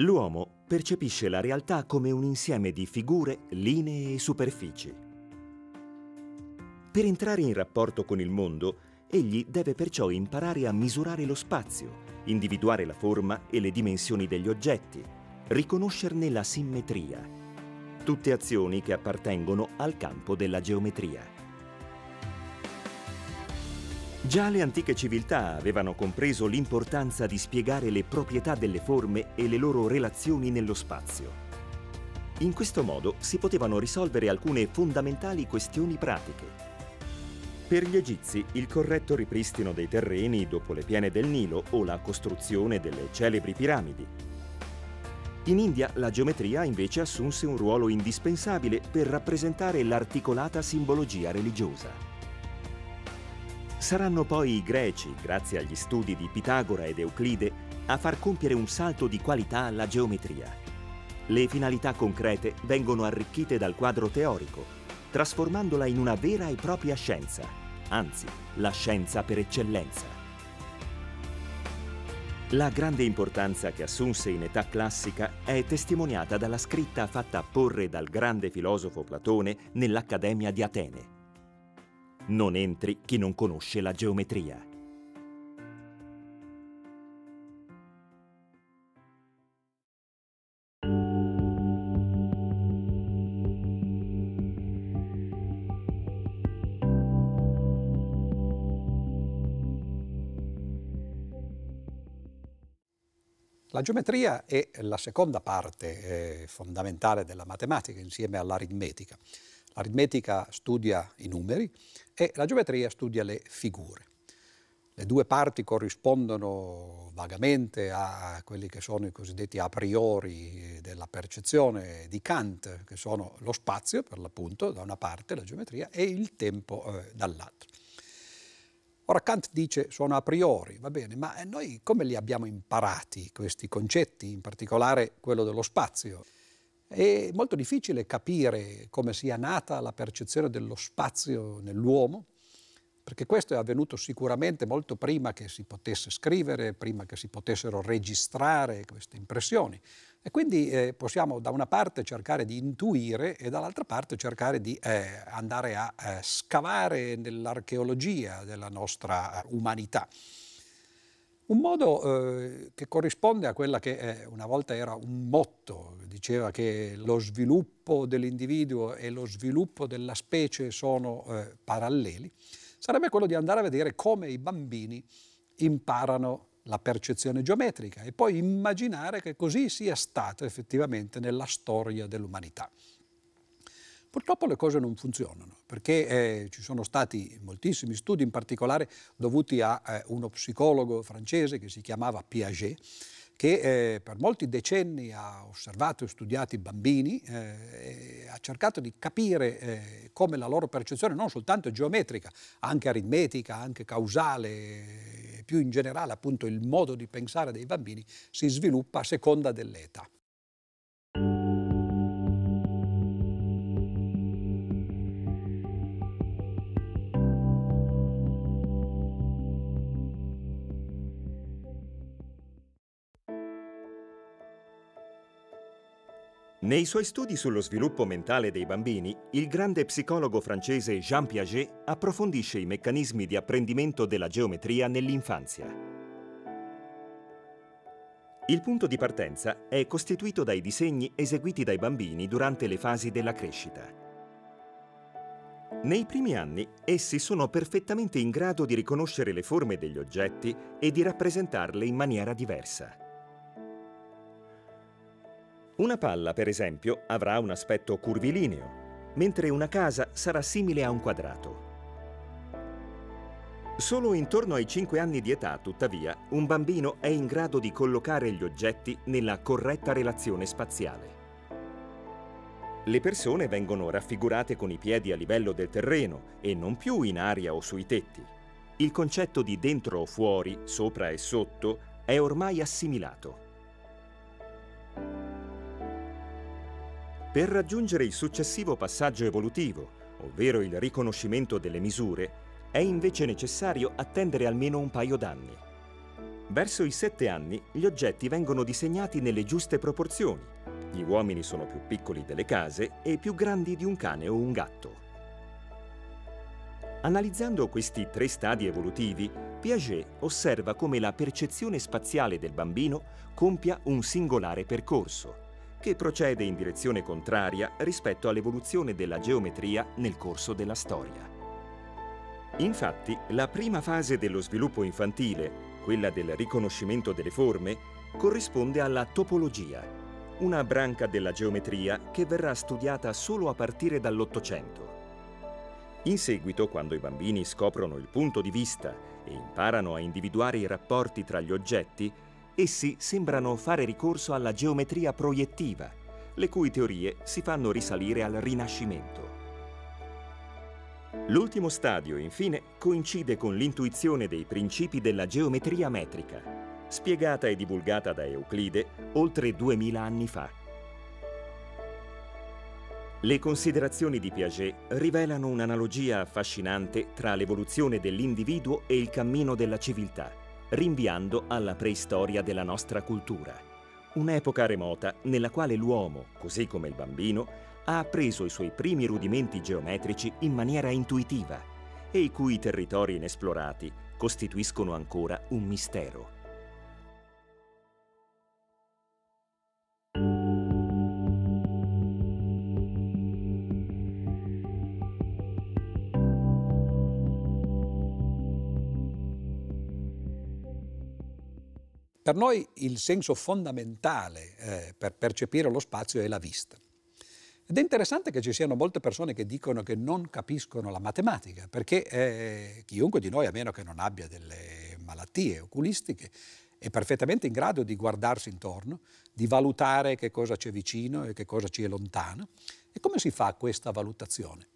L'uomo percepisce la realtà come un insieme di figure, linee e superfici. Per entrare in rapporto con il mondo, egli deve perciò imparare a misurare lo spazio, individuare la forma e le dimensioni degli oggetti, riconoscerne la simmetria. Tutte azioni che appartengono al campo della geometria. Già le antiche civiltà avevano compreso l'importanza di spiegare le proprietà delle forme e le loro relazioni nello spazio. In questo modo si potevano risolvere alcune fondamentali questioni pratiche. Per gli egizi il corretto ripristino dei terreni dopo le piene del Nilo o la costruzione delle celebri piramidi. In India la geometria invece assunse un ruolo indispensabile per rappresentare l'articolata simbologia religiosa. Saranno poi i greci, grazie agli studi di Pitagora ed Euclide, a far compiere un salto di qualità alla geometria. Le finalità concrete vengono arricchite dal quadro teorico, trasformandola in una vera e propria scienza, anzi, la scienza per eccellenza. La grande importanza che assunse in età classica è testimoniata dalla scritta fatta apporre dal grande filosofo Platone nell'Accademia di Atene. Non entri chi non conosce la geometria. La geometria è la seconda parte eh, fondamentale della matematica insieme all'aritmetica. L'aritmetica studia i numeri e la geometria studia le figure. Le due parti corrispondono vagamente a quelli che sono i cosiddetti a priori della percezione di Kant, che sono lo spazio, per l'appunto, da una parte, la geometria, e il tempo eh, dall'altra. Ora Kant dice sono a priori, va bene, ma noi come li abbiamo imparati questi concetti, in particolare quello dello spazio? È molto difficile capire come sia nata la percezione dello spazio nell'uomo, perché questo è avvenuto sicuramente molto prima che si potesse scrivere, prima che si potessero registrare queste impressioni. E quindi eh, possiamo da una parte cercare di intuire e dall'altra parte cercare di eh, andare a eh, scavare nell'archeologia della nostra umanità. Un modo eh, che corrisponde a quella che eh, una volta era un motto, diceva che lo sviluppo dell'individuo e lo sviluppo della specie sono eh, paralleli, sarebbe quello di andare a vedere come i bambini imparano la percezione geometrica e poi immaginare che così sia stato effettivamente nella storia dell'umanità. Purtroppo le cose non funzionano perché eh, ci sono stati moltissimi studi, in particolare dovuti a eh, uno psicologo francese che si chiamava Piaget, che eh, per molti decenni ha osservato e studiato i bambini, eh, ha cercato di capire eh, come la loro percezione, non soltanto geometrica, anche aritmetica, anche causale, più in generale appunto il modo di pensare dei bambini, si sviluppa a seconda dell'età. Nei suoi studi sullo sviluppo mentale dei bambini, il grande psicologo francese Jean Piaget approfondisce i meccanismi di apprendimento della geometria nell'infanzia. Il punto di partenza è costituito dai disegni eseguiti dai bambini durante le fasi della crescita. Nei primi anni essi sono perfettamente in grado di riconoscere le forme degli oggetti e di rappresentarle in maniera diversa. Una palla, per esempio, avrà un aspetto curvilineo, mentre una casa sarà simile a un quadrato. Solo intorno ai 5 anni di età, tuttavia, un bambino è in grado di collocare gli oggetti nella corretta relazione spaziale. Le persone vengono raffigurate con i piedi a livello del terreno e non più in aria o sui tetti. Il concetto di dentro o fuori, sopra e sotto, è ormai assimilato. Per raggiungere il successivo passaggio evolutivo, ovvero il riconoscimento delle misure, è invece necessario attendere almeno un paio d'anni. Verso i sette anni gli oggetti vengono disegnati nelle giuste proporzioni. Gli uomini sono più piccoli delle case e più grandi di un cane o un gatto. Analizzando questi tre stadi evolutivi, Piaget osserva come la percezione spaziale del bambino compia un singolare percorso, che procede in direzione contraria rispetto all'evoluzione della geometria nel corso della storia. Infatti, la prima fase dello sviluppo infantile, quella del riconoscimento delle forme, corrisponde alla topologia, una branca della geometria che verrà studiata solo a partire dall'Ottocento. In seguito, quando i bambini scoprono il punto di vista e imparano a individuare i rapporti tra gli oggetti, essi sembrano fare ricorso alla geometria proiettiva, le cui teorie si fanno risalire al Rinascimento. L'ultimo stadio, infine, coincide con l'intuizione dei principi della geometria metrica, spiegata e divulgata da Euclide oltre 2000 anni fa. Le considerazioni di Piaget rivelano un'analogia affascinante tra l'evoluzione dell'individuo e il cammino della civiltà, rinviando alla preistoria della nostra cultura. Un'epoca remota nella quale l'uomo, così come il bambino, ha appreso i suoi primi rudimenti geometrici in maniera intuitiva e i cui territori inesplorati costituiscono ancora un mistero. Per noi il senso fondamentale eh, per percepire lo spazio è la vista. Ed è interessante che ci siano molte persone che dicono che non capiscono la matematica, perché eh, chiunque di noi, a meno che non abbia delle malattie oculistiche, è perfettamente in grado di guardarsi intorno, di valutare che cosa c'è vicino e che cosa ci è lontano. E come si fa questa valutazione?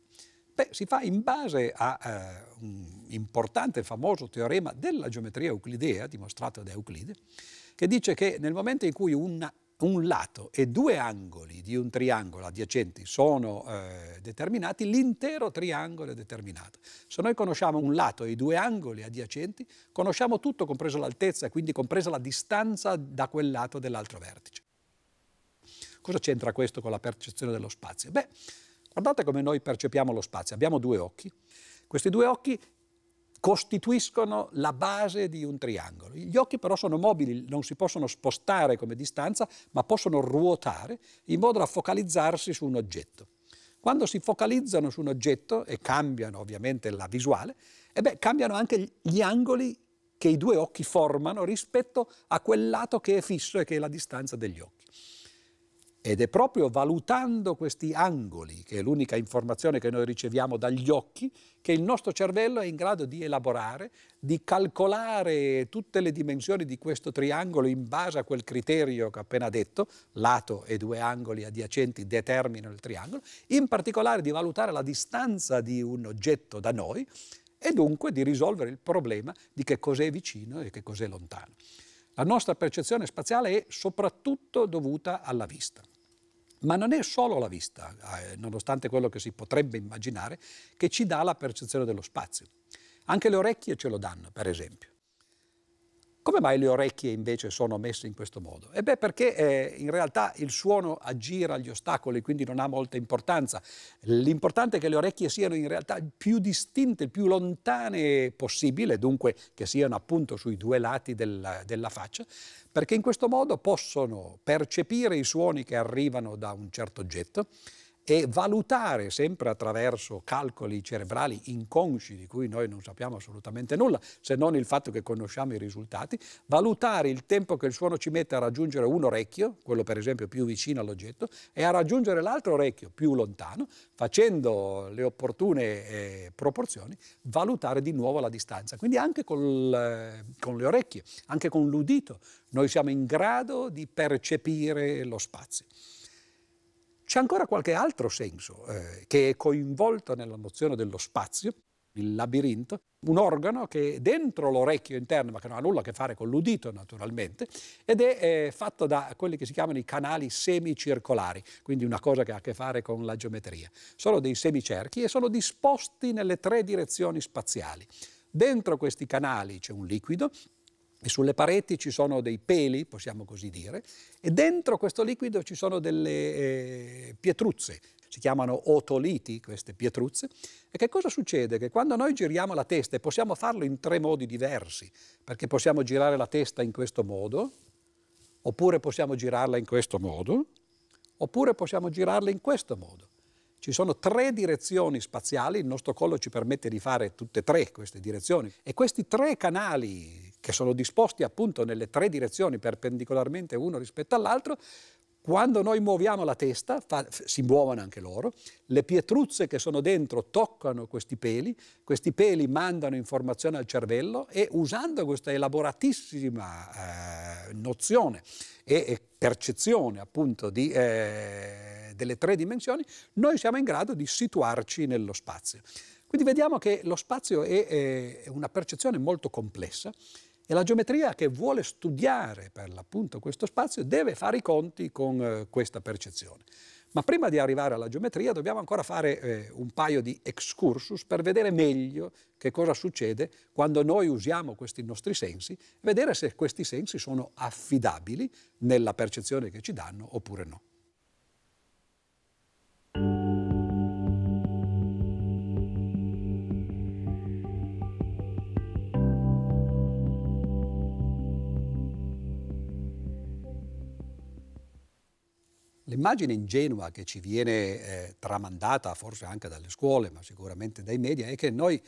Beh, si fa in base a eh, un importante e famoso teorema della geometria euclidea, dimostrato da Euclide, che dice che nel momento in cui una un lato e due angoli di un triangolo adiacenti sono eh, determinati, l'intero triangolo è determinato. Se noi conosciamo un lato e i due angoli adiacenti, conosciamo tutto, compresa l'altezza e quindi compresa la distanza da quel lato dell'altro vertice. Cosa c'entra questo con la percezione dello spazio? Beh, guardate come noi percepiamo lo spazio. Abbiamo due occhi. Questi due occhi costituiscono la base di un triangolo. Gli occhi però sono mobili, non si possono spostare come distanza, ma possono ruotare in modo da focalizzarsi su un oggetto. Quando si focalizzano su un oggetto e cambiano ovviamente la visuale, e beh, cambiano anche gli angoli che i due occhi formano rispetto a quel lato che è fisso e che è la distanza degli occhi. Ed è proprio valutando questi angoli, che è l'unica informazione che noi riceviamo dagli occhi, che il nostro cervello è in grado di elaborare, di calcolare tutte le dimensioni di questo triangolo in base a quel criterio che ho appena detto, lato e due angoli adiacenti determinano il triangolo, in particolare di valutare la distanza di un oggetto da noi e dunque di risolvere il problema di che cos'è vicino e che cos'è lontano. La nostra percezione spaziale è soprattutto dovuta alla vista. Ma non è solo la vista, eh, nonostante quello che si potrebbe immaginare, che ci dà la percezione dello spazio. Anche le orecchie ce lo danno, per esempio. Come mai le orecchie invece sono messe in questo modo? E beh, perché eh, in realtà il suono aggira gli ostacoli, quindi non ha molta importanza. L'importante è che le orecchie siano in realtà più distinte, più lontane possibile, dunque che siano appunto sui due lati della, della faccia, perché in questo modo possono percepire i suoni che arrivano da un certo oggetto e valutare sempre attraverso calcoli cerebrali inconsci di cui noi non sappiamo assolutamente nulla, se non il fatto che conosciamo i risultati, valutare il tempo che il suono ci mette a raggiungere un orecchio, quello per esempio più vicino all'oggetto, e a raggiungere l'altro orecchio più lontano, facendo le opportune eh, proporzioni, valutare di nuovo la distanza. Quindi anche col, eh, con le orecchie, anche con l'udito, noi siamo in grado di percepire lo spazio. C'è ancora qualche altro senso eh, che è coinvolto nella nozione dello spazio, il labirinto, un organo che è dentro l'orecchio interno, ma che non ha nulla a che fare con l'udito naturalmente, ed è eh, fatto da quelli che si chiamano i canali semicircolari, quindi una cosa che ha a che fare con la geometria. Sono dei semicerchi e sono disposti nelle tre direzioni spaziali. Dentro questi canali c'è un liquido e sulle pareti ci sono dei peli, possiamo così dire, e dentro questo liquido ci sono delle eh, pietruzze, si chiamano otoliti queste pietruzze, e che cosa succede? Che quando noi giriamo la testa, e possiamo farlo in tre modi diversi, perché possiamo girare la testa in questo modo, oppure possiamo girarla in questo modo, oppure possiamo girarla in questo modo. Ci sono tre direzioni spaziali, il nostro collo ci permette di fare tutte e tre queste direzioni e questi tre canali che sono disposti appunto nelle tre direzioni perpendicolarmente uno rispetto all'altro, quando noi muoviamo la testa, fa, si muovono anche loro, le pietruzze che sono dentro toccano questi peli, questi peli mandano informazione al cervello e usando questa elaboratissima eh, nozione e, e, percezione appunto di, eh, delle tre dimensioni, noi siamo in grado di situarci nello spazio. Quindi vediamo che lo spazio è, è una percezione molto complessa e la geometria che vuole studiare per l'appunto questo spazio deve fare i conti con eh, questa percezione. Ma prima di arrivare alla geometria dobbiamo ancora fare eh, un paio di excursus per vedere meglio che cosa succede quando noi usiamo questi nostri sensi, vedere se questi sensi sono affidabili nella percezione che ci danno oppure no. L'immagine ingenua che ci viene eh, tramandata forse anche dalle scuole, ma sicuramente dai media, è che noi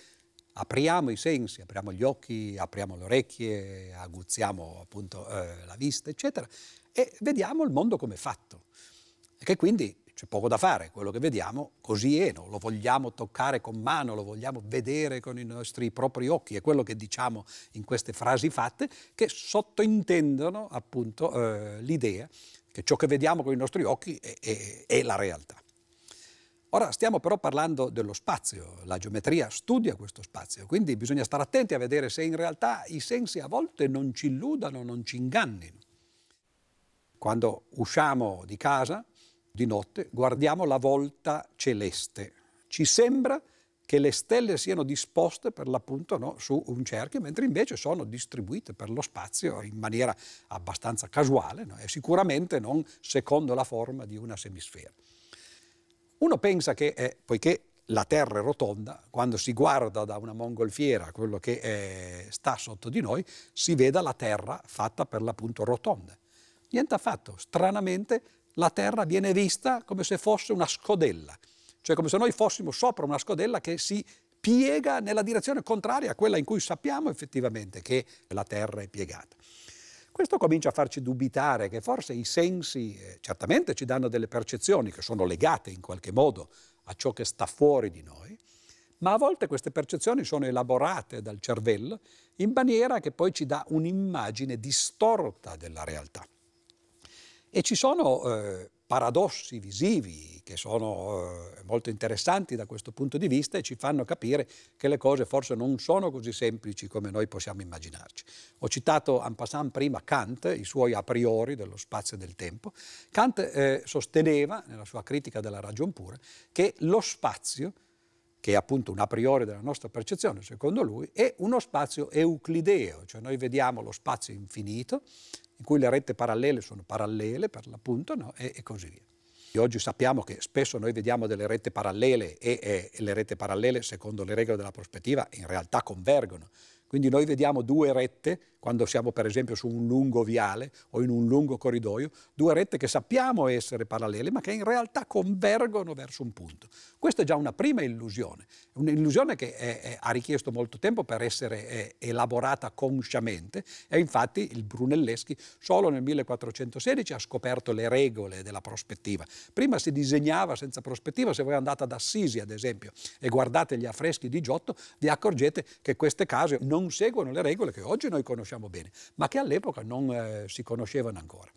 apriamo i sensi, apriamo gli occhi, apriamo le orecchie, aguzziamo appunto eh, la vista, eccetera, e vediamo il mondo come è fatto. E che quindi c'è poco da fare, quello che vediamo così è, no? lo vogliamo toccare con mano, lo vogliamo vedere con i nostri propri occhi, è quello che diciamo in queste frasi fatte che sottointendono appunto eh, l'idea che ciò che vediamo con i nostri occhi è, è, è la realtà. Ora stiamo però parlando dello spazio, la geometria studia questo spazio, quindi bisogna stare attenti a vedere se in realtà i sensi a volte non ci illudano, non ci ingannino. Quando usciamo di casa di notte guardiamo la volta celeste, ci sembra che le stelle siano disposte per l'appunto no, su un cerchio, mentre invece sono distribuite per lo spazio in maniera abbastanza casuale no, e sicuramente non secondo la forma di una semisfera. Uno pensa che, eh, poiché la Terra è rotonda, quando si guarda da una mongolfiera quello che eh, sta sotto di noi, si veda la Terra fatta per l'appunto rotonda. Niente affatto, stranamente la Terra viene vista come se fosse una scodella cioè come se noi fossimo sopra una scodella che si piega nella direzione contraria a quella in cui sappiamo effettivamente che la Terra è piegata. Questo comincia a farci dubitare che forse i sensi eh, certamente ci danno delle percezioni che sono legate in qualche modo a ciò che sta fuori di noi, ma a volte queste percezioni sono elaborate dal cervello in maniera che poi ci dà un'immagine distorta della realtà. E ci sono eh, paradossi visivi che sono eh, molto interessanti da questo punto di vista e ci fanno capire che le cose forse non sono così semplici come noi possiamo immaginarci. Ho citato en passant prima Kant, i suoi a priori dello spazio e del tempo. Kant eh, sosteneva, nella sua critica della ragion pura, che lo spazio che è appunto un a priori della nostra percezione, secondo lui, è uno spazio euclideo, cioè noi vediamo lo spazio infinito, in cui le rette parallele sono parallele per l'appunto no? e, e, così via. E oggi sappiamo che spesso noi vediamo delle rette parallele e, e, e le rette parallele, secondo le regole della prospettiva, in realtà convergono. Quindi noi vediamo due rette, quando siamo per esempio su un lungo viale o in un lungo corridoio, due rette che sappiamo essere parallele, ma che in realtà convergono verso un punto. Questa è già una prima illusione, un'illusione che è, è, ha richiesto molto tempo per essere è, elaborata consciamente e infatti il Brunelleschi solo nel 1416 ha scoperto le regole della prospettiva. Prima si disegnava senza prospettiva, se voi andate ad Assisi ad esempio e guardate gli affreschi di Giotto, vi accorgete che queste case non seguono le regole che oggi noi conosciamo bene, ma che all'epoca non eh, si conoscevano ancora.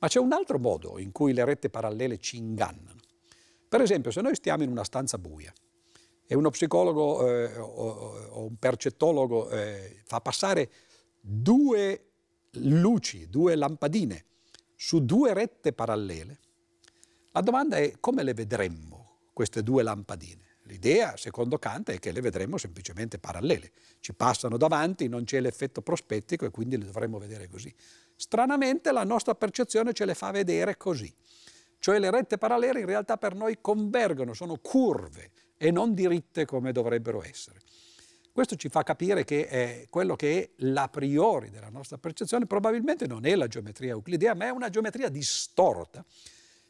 Ma c'è un altro modo in cui le rette parallele ci ingannano. Per esempio, se noi stiamo in una stanza buia e uno psicologo eh, o, o, un percettologo eh, fa passare due luci, due lampadine su due rette parallele, la domanda è come le vedremmo queste due lampadine? L'idea, secondo Kant, è che le vedremo semplicemente parallele. Ci passano davanti, non c'è l'effetto prospettico e quindi le dovremmo vedere così. Stranamente la nostra percezione ce le fa vedere così. Cioè le rette parallele in realtà per noi convergono, sono curve e non diritte come dovrebbero essere. Questo ci fa capire che eh, quello che è l'a priori della nostra percezione probabilmente non è la geometria euclidea, ma è una geometria distorta,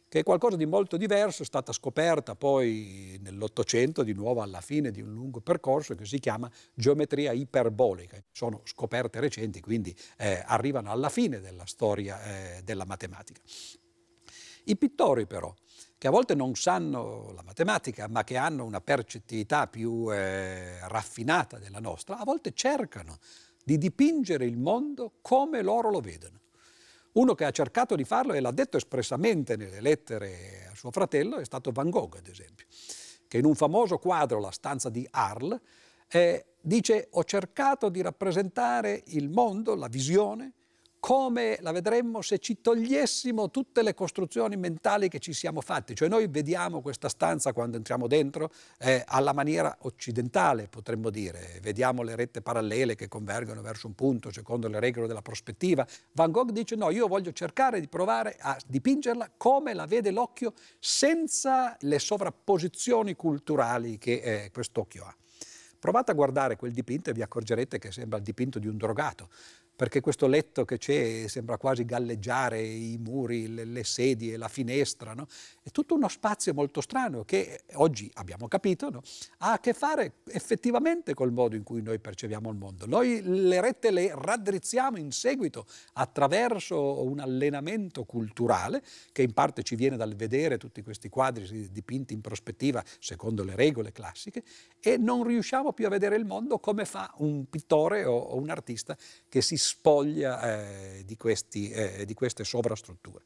che è qualcosa di molto diverso, è stata scoperta poi nell'Ottocento, di nuovo alla fine di un lungo percorso, che si chiama geometria iperbolica. Sono scoperte recenti, quindi eh, arrivano alla fine della storia eh, della matematica. I pittori però, che a volte non sanno la matematica, ma che hanno una percettività più eh, raffinata della nostra, a volte cercano di dipingere il mondo come loro lo vedono. Uno che ha cercato di farlo e l'ha detto espressamente nelle lettere a suo fratello è stato Van Gogh, ad esempio, che in un famoso quadro, La stanza di Arles, eh, dice ho cercato di rappresentare il mondo, la visione, come la vedremmo se ci togliessimo tutte le costruzioni mentali che ci siamo fatti. Cioè noi vediamo questa stanza quando entriamo dentro eh, alla maniera occidentale, potremmo dire. Vediamo le rette parallele che convergono verso un punto secondo le regole della prospettiva. Van Gogh dice no, io voglio cercare di provare a dipingerla come la vede l'occhio senza le sovrapposizioni culturali che eh, quest'occhio ha. Provate a guardare quel dipinto e vi accorgerete che sembra il dipinto di un drogato perché questo letto che c'è sembra quasi galleggiare i muri, le, le sedie, la finestra, no? è tutto uno spazio molto strano che oggi abbiamo capito no? ha a che fare effettivamente col modo in cui noi percepiamo il mondo. Noi le rette le raddrizziamo in seguito attraverso un allenamento culturale che in parte ci viene dal vedere tutti questi quadri dipinti in prospettiva secondo le regole classiche e non riusciamo più a vedere il mondo come fa un pittore o, o un artista che si spoglia eh, di, questi, eh, di queste sovrastrutture.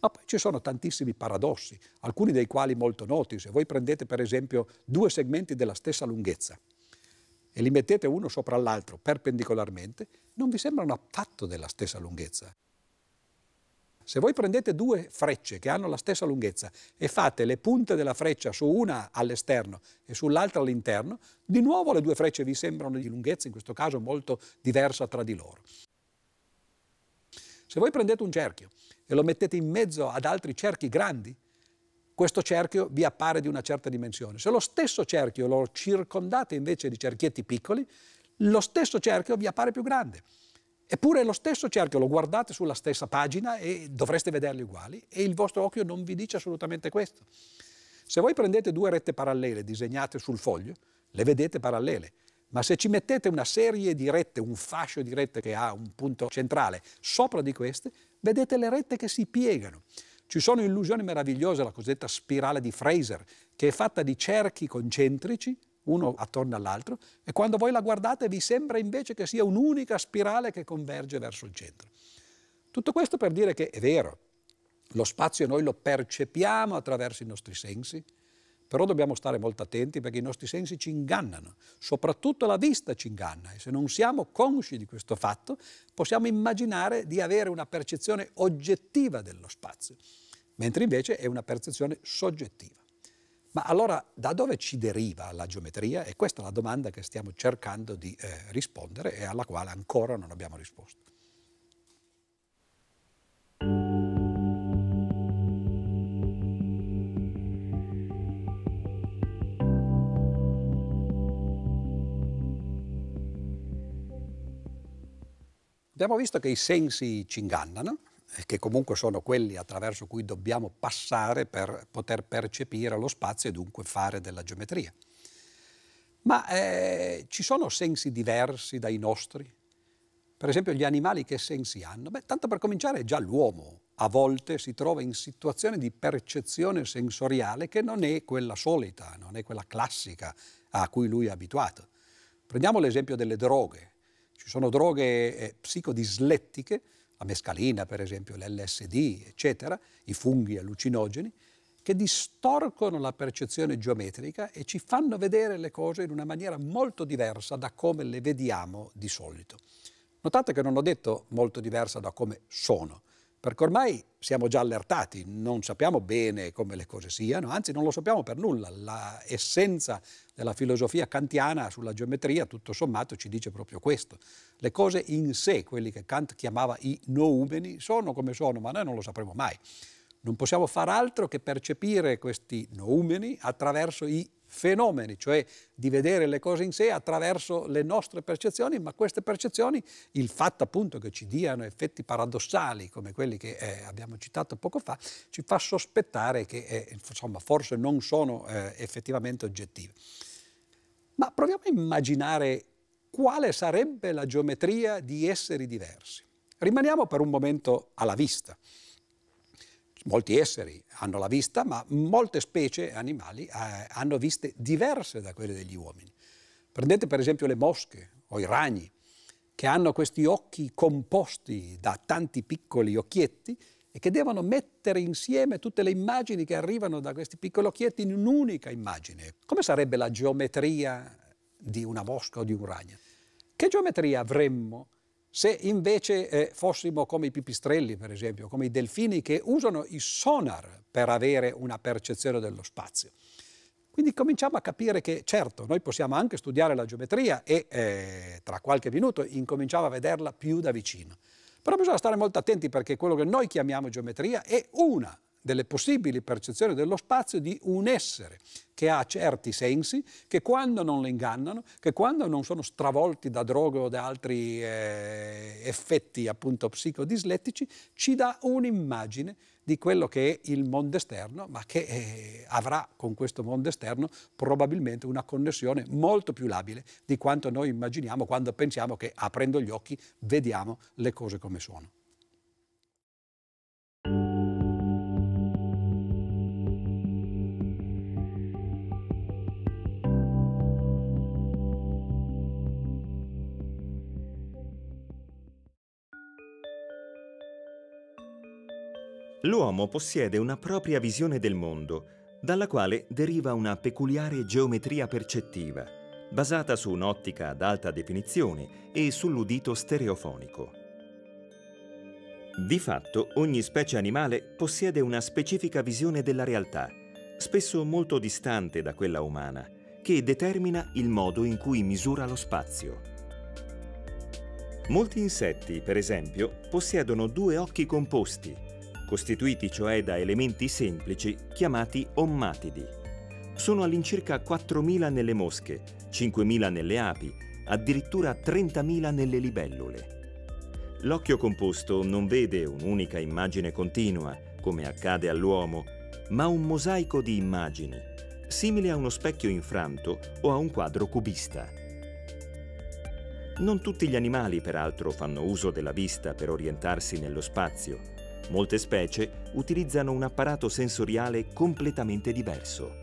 Ma poi ci sono tantissimi paradossi, alcuni dei quali molto noti. Se voi prendete per esempio due segmenti della stessa lunghezza e li mettete uno sopra l'altro perpendicolarmente, non vi sembrano affatto della stessa lunghezza. Se voi prendete due frecce che hanno la stessa lunghezza e fate le punte della freccia su una all'esterno e sull'altra all'interno, di nuovo le due frecce vi sembrano di lunghezza, in questo caso molto diversa tra di loro. Se voi prendete un cerchio e lo mettete in mezzo ad altri cerchi grandi, questo cerchio vi appare di una certa dimensione. Se lo stesso cerchio lo circondate invece di cerchietti piccoli, lo stesso cerchio vi appare più grande. Eppure lo stesso cerchio lo guardate sulla stessa pagina e dovreste vederli uguali e il vostro occhio non vi dice assolutamente questo. Se voi prendete due rette parallele disegnate sul foglio, le vedete parallele, ma se ci mettete una serie di rette, un fascio di rette che ha un punto centrale sopra di queste, vedete le rette che si piegano. Ci sono illusioni meravigliose, la cosiddetta spirale di Fraser, che è fatta di cerchi concentrici uno attorno all'altro, e quando voi la guardate vi sembra invece che sia un'unica spirale che converge verso il centro. Tutto questo per dire che è vero, lo spazio noi lo percepiamo attraverso i nostri sensi, però dobbiamo stare molto attenti perché i nostri sensi ci ingannano, soprattutto la vista ci inganna e se non siamo consci di questo fatto possiamo immaginare di avere una percezione oggettiva dello spazio, mentre invece è una percezione soggettiva. Ma allora da dove ci deriva la geometria? E questa è la domanda che stiamo cercando di eh, rispondere e alla quale ancora non abbiamo risposto. Abbiamo visto che i sensi ci ingannano, che comunque sono quelli attraverso cui dobbiamo passare per poter percepire lo spazio e dunque fare della geometria. Ma eh, ci sono sensi diversi dai nostri? Per esempio gli animali che sensi hanno? Beh, tanto per cominciare già l'uomo a volte si trova in situazioni di percezione sensoriale che non è quella solita, non è quella classica a cui lui è abituato. Prendiamo l'esempio delle droghe. Ci sono droghe eh, psicodislettiche la mescalina per esempio, l'LSD, eccetera, i funghi allucinogeni, che distorcono la percezione geometrica e ci fanno vedere le cose in una maniera molto diversa da come le vediamo di solito. Notate che non ho detto molto diversa da come sono, perché ormai siamo già allertati, non sappiamo bene come le cose siano, anzi non lo sappiamo per nulla. L'essenza della filosofia kantiana sulla geometria, tutto sommato, ci dice proprio questo. Le cose in sé, quelli che Kant chiamava i noumeni, sono come sono, ma noi non lo sapremo mai. Non possiamo far altro che percepire questi noumeni attraverso i fenomeni, cioè di vedere le cose in sé attraverso le nostre percezioni, ma queste percezioni, il fatto appunto che ci diano effetti paradossali come quelli che eh, abbiamo citato poco fa, ci fa sospettare che eh, insomma, forse non sono eh, effettivamente oggettive. Ma proviamo a immaginare quale sarebbe la geometria di esseri diversi. Rimaniamo per un momento alla vista molti esseri hanno la vista, ma molte specie animali eh, hanno viste diverse da quelle degli uomini. Prendete per esempio le mosche o i ragni, che hanno questi occhi composti da tanti piccoli occhietti e che devono mettere insieme tutte le immagini che arrivano da questi piccoli occhietti in un'unica immagine. Come sarebbe la geometria di una mosca o di un ragno? Che geometria avremmo se invece eh, fossimo come i pipistrelli, per esempio, come i delfini che usano i sonar per avere una percezione dello spazio. Quindi cominciamo a capire che certo, noi possiamo anche studiare la geometria e eh, tra qualche minuto incominciamo a vederla più da vicino. Però bisogna stare molto attenti perché quello che noi chiamiamo geometria è una delle possibili percezioni dello spazio di un essere che ha certi sensi, che quando non le ingannano, che quando non sono stravolti da droghe o da altri eh, effetti appunto psicodislettici, ci dà un'immagine di quello che è il mondo esterno, ma che eh, avrà con questo mondo esterno probabilmente una connessione molto più labile di quanto noi immaginiamo quando pensiamo che aprendo gli occhi vediamo le cose come sono. L'uomo possiede una propria visione del mondo, dalla quale deriva una peculiare geometria percettiva, basata su un'ottica ad alta definizione e sull'udito stereofonico. Di fatto, ogni specie animale possiede una specifica visione della realtà, spesso molto distante da quella umana, che determina il modo in cui misura lo spazio. Molti insetti, per esempio, possiedono due occhi composti, costituiti cioè da elementi semplici chiamati ommatidi. Sono all'incirca 4.000 nelle mosche, 5.000 nelle api, addirittura 30.000 nelle libellule. L'occhio composto non vede un'unica immagine continua, come accade all'uomo, ma un mosaico di immagini, simile a uno specchio infranto o a un quadro cubista. Non tutti gli animali, peraltro, fanno uso della vista per orientarsi nello spazio. Molte specie utilizzano un apparato sensoriale completamente diverso.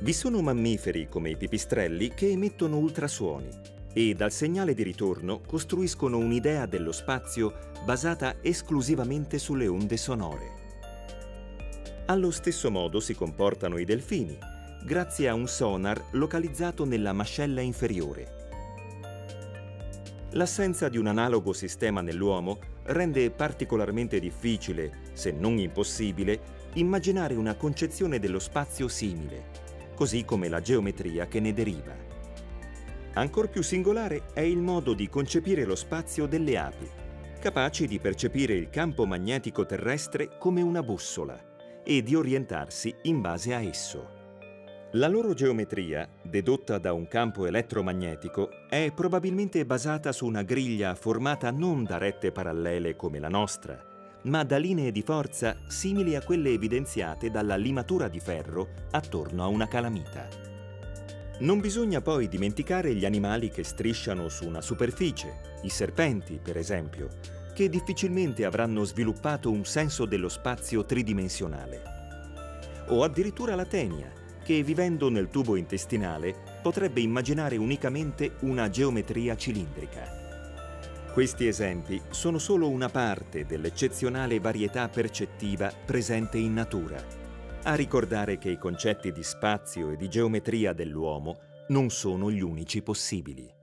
Vi sono mammiferi come i pipistrelli che emettono ultrasuoni e dal segnale di ritorno costruiscono un'idea dello spazio basata esclusivamente sulle onde sonore. Allo stesso modo si comportano i delfini, grazie a un sonar localizzato nella mascella inferiore. L'assenza di un analogo sistema nell'uomo rende particolarmente difficile, se non impossibile, immaginare una concezione dello spazio simile, così come la geometria che ne deriva. Ancor più singolare è il modo di concepire lo spazio delle api, capaci di percepire il campo magnetico terrestre come una bussola e di orientarsi in base a esso. La loro geometria, dedotta da un campo elettromagnetico, è probabilmente basata su una griglia formata non da rette parallele come la nostra, ma da linee di forza simili a quelle evidenziate dalla limatura di ferro attorno a una calamita. Non bisogna poi dimenticare gli animali che strisciano su una superficie, i serpenti per esempio, che difficilmente avranno sviluppato un senso dello spazio tridimensionale. O addirittura la tenia, che vivendo nel tubo intestinale potrebbe immaginare unicamente una geometria cilindrica. Questi esempi sono solo una parte dell'eccezionale varietà percettiva presente in natura, a ricordare che i concetti di spazio e di geometria dell'uomo non sono gli unici possibili.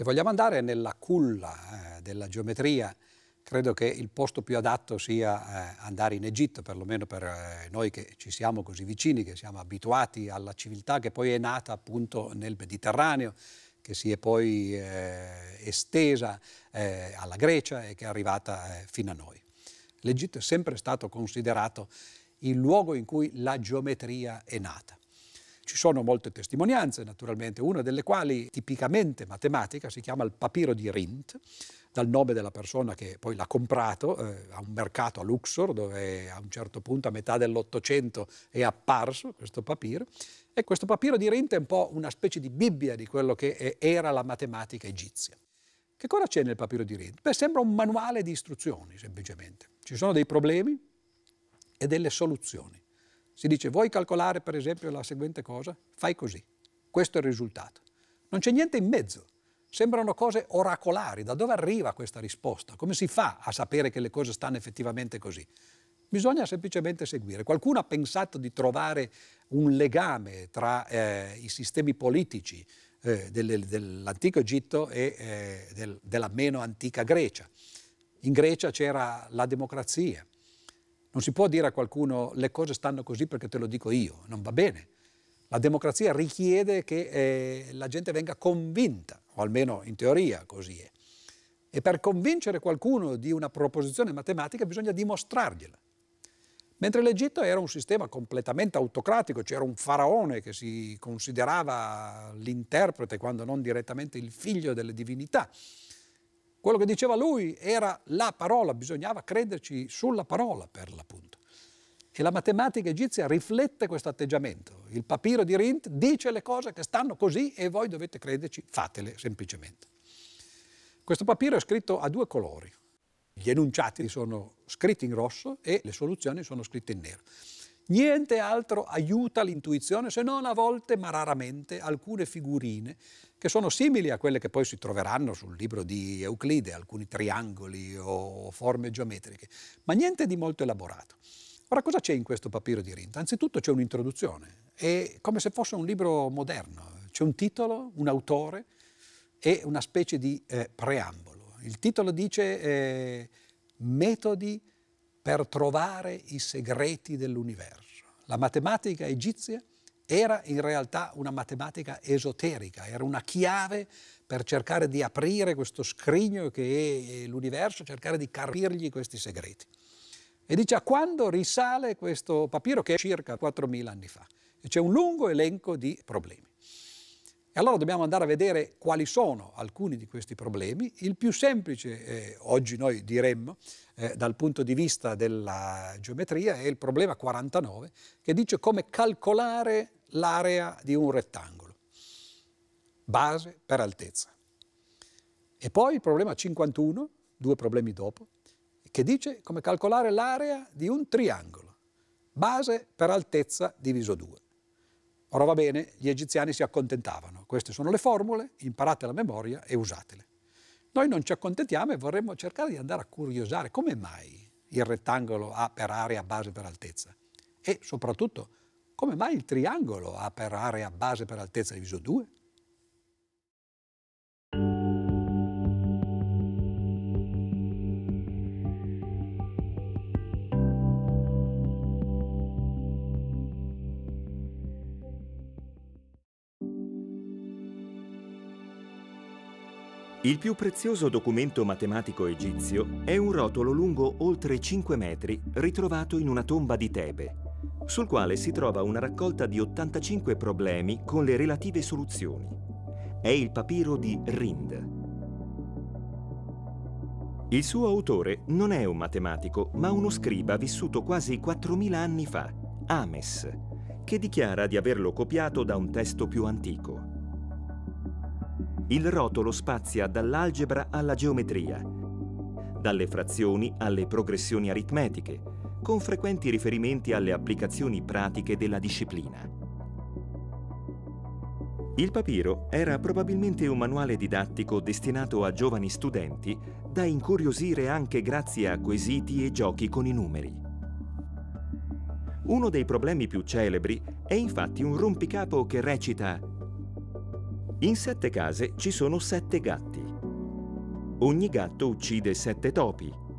Se vogliamo andare nella culla eh, della geometria, credo che il posto più adatto sia eh, andare in Egitto, perlomeno per eh, noi che ci siamo così vicini, che siamo abituati alla civiltà che poi è nata appunto nel Mediterraneo, che si è poi eh, estesa eh, alla Grecia e che è arrivata eh, fino a noi. L'Egitto è sempre stato considerato il luogo in cui la geometria è nata. Ci sono molte testimonianze, naturalmente, una delle quali tipicamente matematica si chiama il papiro di Rint, dal nome della persona che poi l'ha comprato eh, a un mercato a Luxor, dove a un certo punto, a metà dell'Ottocento, è apparso questo papiro. E questo papiro di Rint è un po' una specie di Bibbia di quello che era la matematica egizia. Che cosa c'è nel papiro di Rint? Beh, sembra un manuale di istruzioni, semplicemente. Ci sono dei problemi e delle soluzioni. Si dice, vuoi calcolare per esempio la seguente cosa? Fai così. Questo è il risultato. Non c'è niente in mezzo. Sembrano cose oracolari. Da dove arriva questa risposta? Come si fa a sapere che le cose stanno effettivamente così? Bisogna semplicemente seguire. Qualcuno ha pensato di trovare un legame tra eh, i sistemi politici eh, del, dell'antico Egitto e eh, del, della meno antica Grecia. In Grecia c'era la democrazia. Non si può dire a qualcuno le cose stanno così perché te lo dico io, non va bene. La democrazia richiede che eh, la gente venga convinta, o almeno in teoria così è. E per convincere qualcuno di una proposizione matematica bisogna dimostrargliela. Mentre l'Egitto era un sistema completamente autocratico, c'era un faraone che si considerava l'interprete, quando non direttamente il figlio delle divinità. Quello che diceva lui era la parola, bisognava crederci sulla parola per l'appunto. E la matematica egizia riflette questo atteggiamento. Il papiro di Rint dice le cose che stanno così e voi dovete crederci, fatele semplicemente. Questo papiro è scritto a due colori, gli enunciati sono scritti in rosso e le soluzioni sono scritte in nero. Niente altro aiuta l'intuizione se non a volte, ma raramente, alcune figurine che sono simili a quelle che poi si troveranno sul libro di Euclide, alcuni triangoli o forme geometriche, ma niente di molto elaborato. Ora, cosa c'è in questo papiro di Rint? Anzitutto c'è un'introduzione, è come se fosse un libro moderno, c'è un titolo, un autore e una specie di eh, preambolo. Il titolo dice eh, Metodi per trovare i segreti dell'universo. La matematica egizia era in realtà una matematica esoterica, era una chiave per cercare di aprire questo scrigno che è l'universo, cercare di capirgli questi segreti. E dice a quando risale questo papiro che è circa 4.000 anni fa. E c'è un lungo elenco di problemi. E allora dobbiamo andare a vedere quali sono alcuni di questi problemi. Il più semplice, eh, oggi noi diremmo, eh, dal punto di vista della geometria, è il problema 49, che dice come calcolare l'area di un rettangolo, base per altezza. E poi il problema 51, due problemi dopo, che dice come calcolare l'area di un triangolo, base per altezza diviso 2. Ora va bene, gli egiziani si accontentavano. Queste sono le formule, imparate la memoria e usatele. Noi non ci accontentiamo e vorremmo cercare di andare a curiosare come mai il rettangolo ha per area base per altezza e soprattutto come mai il triangolo ha per area base per altezza diviso 2. Il più prezioso documento matematico egizio è un rotolo lungo oltre 5 metri ritrovato in una tomba di Tebe, sul quale si trova una raccolta di 85 problemi con le relative soluzioni. È il papiro di Rind. Il suo autore non è un matematico, ma uno scriba vissuto quasi 4.000 anni fa, Ames, che dichiara di averlo copiato da un testo più antico. Il rotolo spazia dall'algebra alla geometria, dalle frazioni alle progressioni aritmetiche, con frequenti riferimenti alle applicazioni pratiche della disciplina. Il papiro era probabilmente un manuale didattico destinato a giovani studenti da incuriosire anche grazie a quesiti e giochi con i numeri. Uno dei problemi più celebri è infatti un rompicapo che recita In sette case ci sono sette gatti. Ogni gatto uccide sette topi.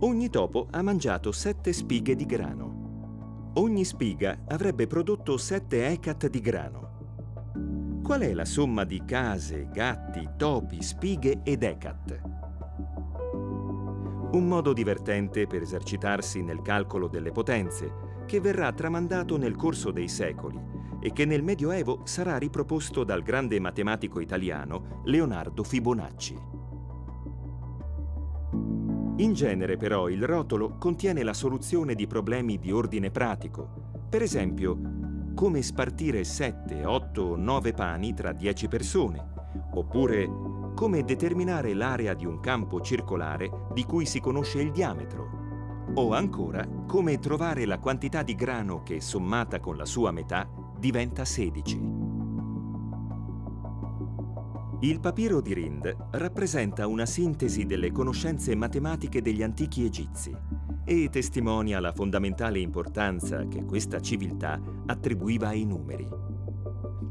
Ogni topo ha mangiato sette spighe di grano. Ogni spiga avrebbe prodotto sette ecat di grano. Qual è la somma di case, gatti, topi, spighe ed ecat? Un modo divertente per esercitarsi nel calcolo delle potenze, che verrà tramandato nel corso dei secoli e che nel Medioevo sarà riproposto dal grande matematico italiano Leonardo Fibonacci. In genere però il rotolo contiene la soluzione di problemi di ordine pratico, per esempio come spartire 7, 8 9 pani tra 10 persone, oppure come determinare l'area di un campo circolare di cui si conosce il diametro, o ancora come trovare la quantità di grano che, sommata con la sua metà, diventa 16. Il papiro di Rind rappresenta una sintesi delle conoscenze matematiche degli antichi egizi e testimonia la fondamentale importanza che questa civiltà attribuiva ai numeri.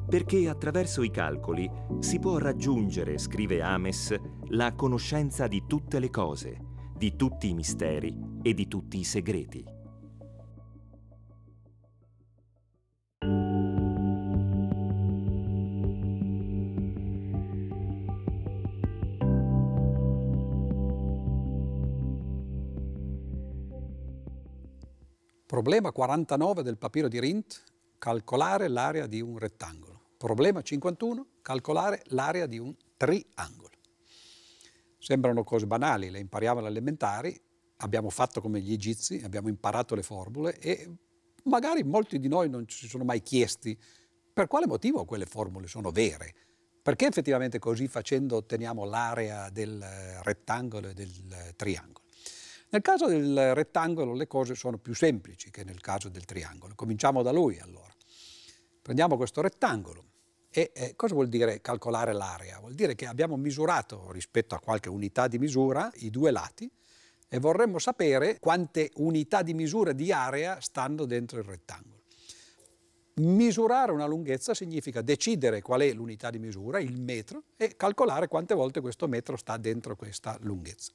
Perché attraverso i calcoli si può raggiungere, scrive Ames, la conoscenza di tutte le cose, di tutti i misteri e di tutti i segreti. Problema 49 del papiro di Rint, calcolare l'area di un rettangolo. Problema 51, calcolare l'area di un triangolo. Sembrano cose banali, le impariamo alle elementari, abbiamo fatto come gli egizi, abbiamo imparato le formule e magari molti di noi non ci sono mai chiesti per quale motivo quelle formule sono vere. Perché effettivamente così facendo otteniamo l'area del rettangolo e del triangolo? Nel caso del rettangolo le cose sono più semplici che nel caso del triangolo. Cominciamo da lui allora. Prendiamo questo rettangolo e eh, cosa vuol dire calcolare l'area? Vuol dire che abbiamo misurato rispetto a qualche unità di misura i due lati e vorremmo sapere quante unità di misura di area stanno dentro il rettangolo. Misurare una lunghezza significa decidere qual è l'unità di misura, il metro, e calcolare quante volte questo metro sta dentro questa lunghezza.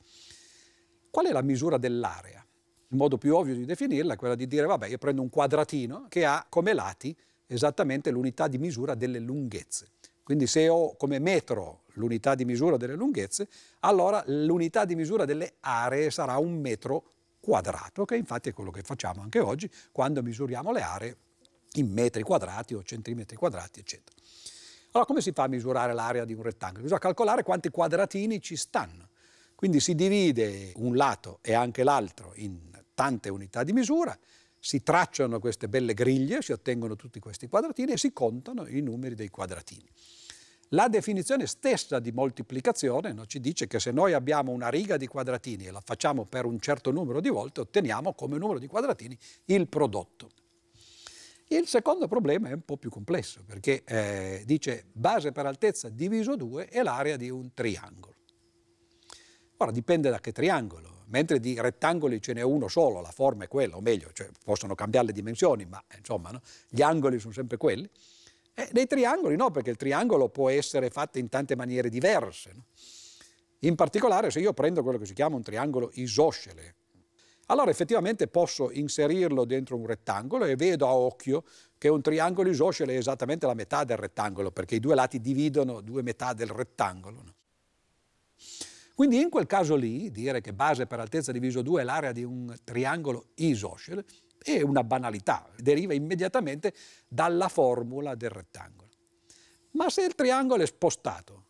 Qual è la misura dell'area? Il modo più ovvio di definirla è quella di dire, vabbè, io prendo un quadratino che ha come lati esattamente l'unità di misura delle lunghezze. Quindi se ho come metro l'unità di misura delle lunghezze, allora l'unità di misura delle aree sarà un metro quadrato, che infatti è quello che facciamo anche oggi quando misuriamo le aree in metri quadrati o centimetri quadrati, eccetera. Allora come si fa a misurare l'area di un rettangolo? Bisogna calcolare quanti quadratini ci stanno. Quindi si divide un lato e anche l'altro in tante unità di misura, si tracciano queste belle griglie, si ottengono tutti questi quadratini e si contano i numeri dei quadratini. La definizione stessa di moltiplicazione no, ci dice che se noi abbiamo una riga di quadratini e la facciamo per un certo numero di volte, otteniamo come numero di quadratini il prodotto. Il secondo problema è un po' più complesso perché eh, dice base per altezza diviso 2 è l'area di un triangolo. Ora dipende da che triangolo, mentre di rettangoli ce n'è uno solo, la forma è quella, o meglio, cioè, possono cambiare le dimensioni, ma insomma no? gli angoli sono sempre quelli. E nei triangoli no, perché il triangolo può essere fatto in tante maniere diverse. No? In particolare se io prendo quello che si chiama un triangolo isoscele, allora effettivamente posso inserirlo dentro un rettangolo e vedo a occhio che un triangolo isoscele è esattamente la metà del rettangolo, perché i due lati dividono due metà del rettangolo. No? Quindi in quel caso lì dire che base per altezza diviso 2 è l'area di un triangolo isoscele è una banalità, deriva immediatamente dalla formula del rettangolo. Ma se il triangolo è spostato,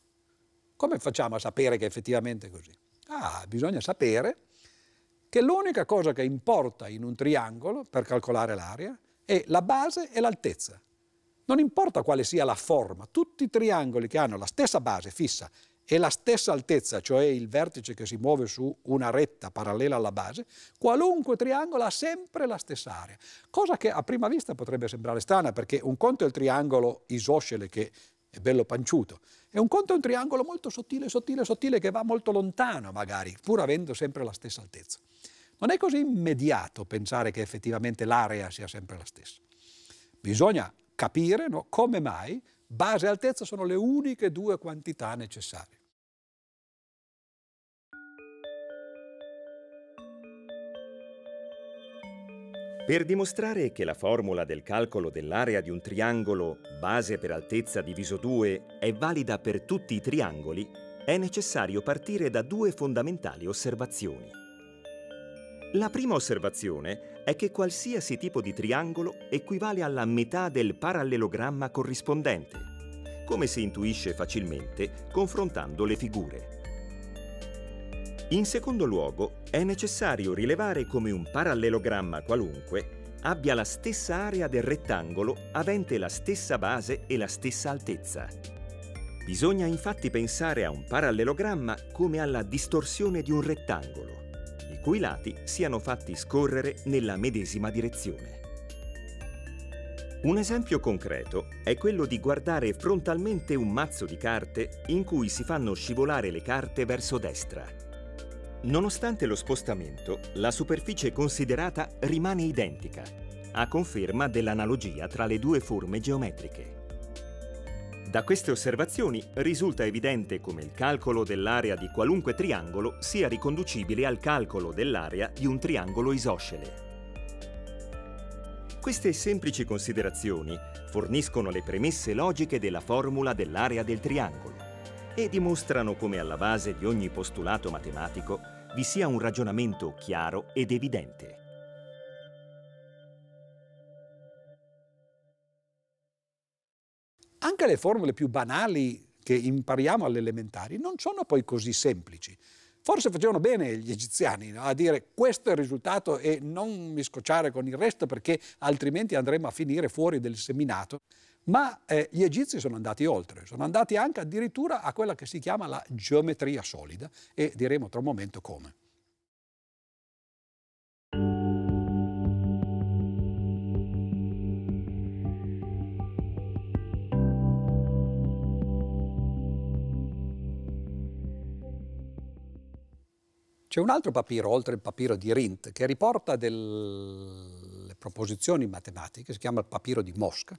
come facciamo a sapere che è effettivamente così? Ah, bisogna sapere che l'unica cosa che importa in un triangolo per calcolare l'area è la base e l'altezza. Non importa quale sia la forma, tutti i triangoli che hanno la stessa base fissa e la stessa altezza, cioè il vertice che si muove su una retta parallela alla base, qualunque triangolo ha sempre la stessa area. Cosa che a prima vista potrebbe sembrare strana, perché un conto è il triangolo isoscele che è bello panciuto, e un conto è un triangolo molto sottile, sottile, sottile, che va molto lontano magari, pur avendo sempre la stessa altezza. Non è così immediato pensare che effettivamente l'area sia sempre la stessa. Bisogna capire no, come mai Base e altezza sono le uniche due quantità necessarie. Per dimostrare che la formula del calcolo dell'area di un triangolo base per altezza diviso 2 è valida per tutti i triangoli, è necessario partire da due fondamentali osservazioni. La prima osservazione è che qualsiasi tipo di triangolo equivale alla metà del parallelogramma corrispondente, come si intuisce facilmente confrontando le figure. In secondo luogo, è necessario rilevare come un parallelogramma qualunque abbia la stessa area del rettangolo avente la stessa base e la stessa altezza. Bisogna infatti pensare a un parallelogramma come alla distorsione di un rettangolo, i cui lati siano fatti scorrere nella medesima direzione. Un esempio concreto è quello di guardare frontalmente un mazzo di carte in cui si fanno scivolare le carte verso destra. Nonostante lo spostamento, la superficie considerata rimane identica, a conferma dell'analogia tra le due forme geometriche. Da queste osservazioni risulta evidente come il calcolo dell'area di qualunque triangolo sia riconducibile al calcolo dell'area di un triangolo isoscele. Queste semplici considerazioni forniscono le premesse logiche della formula dell'area del triangolo e dimostrano come alla base di ogni postulato matematico vi sia un ragionamento chiaro ed evidente. Anche le formule più banali che impariamo alle elementari non sono poi così semplici. Forse facevano bene gli egiziani no? a dire questo è il risultato e non mi scocciare con il resto perché altrimenti andremo a finire fuori del seminato. Ma eh, gli egizi sono andati oltre, sono andati anche addirittura a quella che si chiama la geometria solida e diremo tra un momento come. C'è un altro papiro, oltre il papiro di Rindt, che riporta delle proposizioni matematiche, si chiama il papiro di Mosca,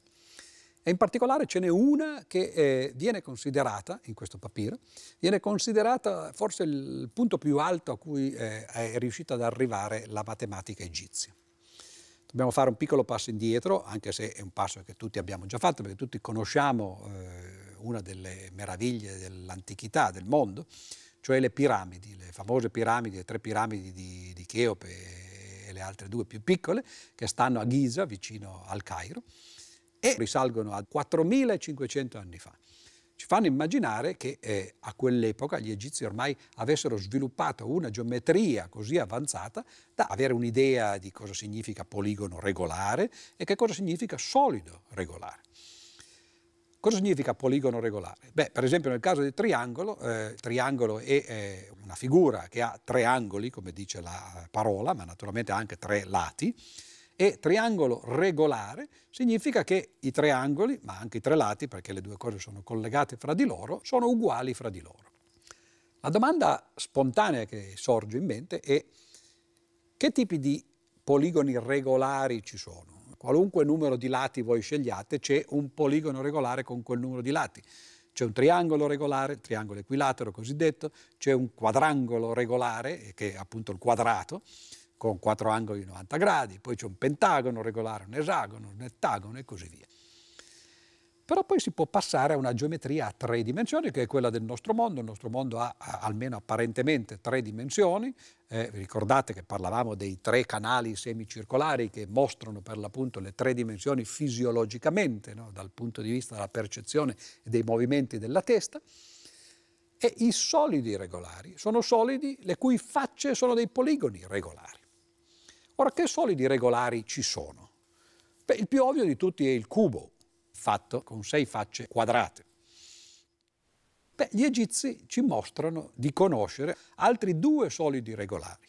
e in particolare ce n'è una che eh, viene considerata, in questo papiro, viene considerata forse il punto più alto a cui eh, è riuscita ad arrivare la matematica egizia. Dobbiamo fare un piccolo passo indietro, anche se è un passo che tutti abbiamo già fatto, perché tutti conosciamo eh, una delle meraviglie dell'antichità, del mondo, cioè le piramidi, le famose piramidi, le tre piramidi di, di Cheope e le altre due più piccole, che stanno a Giza, vicino al Cairo, e risalgono a 4500 anni fa. Ci fanno immaginare che eh, a quell'epoca gli egizi ormai avessero sviluppato una geometria così avanzata da avere un'idea di cosa significa poligono regolare e che cosa significa solido regolare. Cosa significa poligono regolare? Beh, per esempio nel caso del triangolo, eh, il triangolo è eh, una figura che ha tre angoli, come dice la parola, ma naturalmente ha anche tre lati, e triangolo regolare significa che i tre angoli, ma anche i tre lati, perché le due cose sono collegate fra di loro, sono uguali fra di loro. La domanda spontanea che sorge in mente è che tipi di poligoni regolari ci sono? qualunque numero di lati voi scegliate, c'è un poligono regolare con quel numero di lati. C'è un triangolo regolare, triangolo equilatero cosiddetto, c'è un quadrangolo regolare, che è appunto il quadrato, con quattro angoli di 90 gradi, poi c'è un pentagono regolare, un esagono, un ettagono e così via. Però poi si può passare a una geometria a tre dimensioni, che è quella del nostro mondo. Il nostro mondo ha, almeno apparentemente tre dimensioni. Eh, ricordate che parlavamo dei tre canali semicircolari che mostrano per l'appunto le tre dimensioni fisiologicamente, no? dal punto di vista della percezione e dei movimenti della testa. E i solidi regolari sono solidi le cui facce sono dei poligoni regolari. Che solidi regolari ci sono? Beh, il più ovvio di tutti è il cubo, fatto con sei facce quadrate. Beh, gli egizi ci mostrano di conoscere altri due solidi regolari,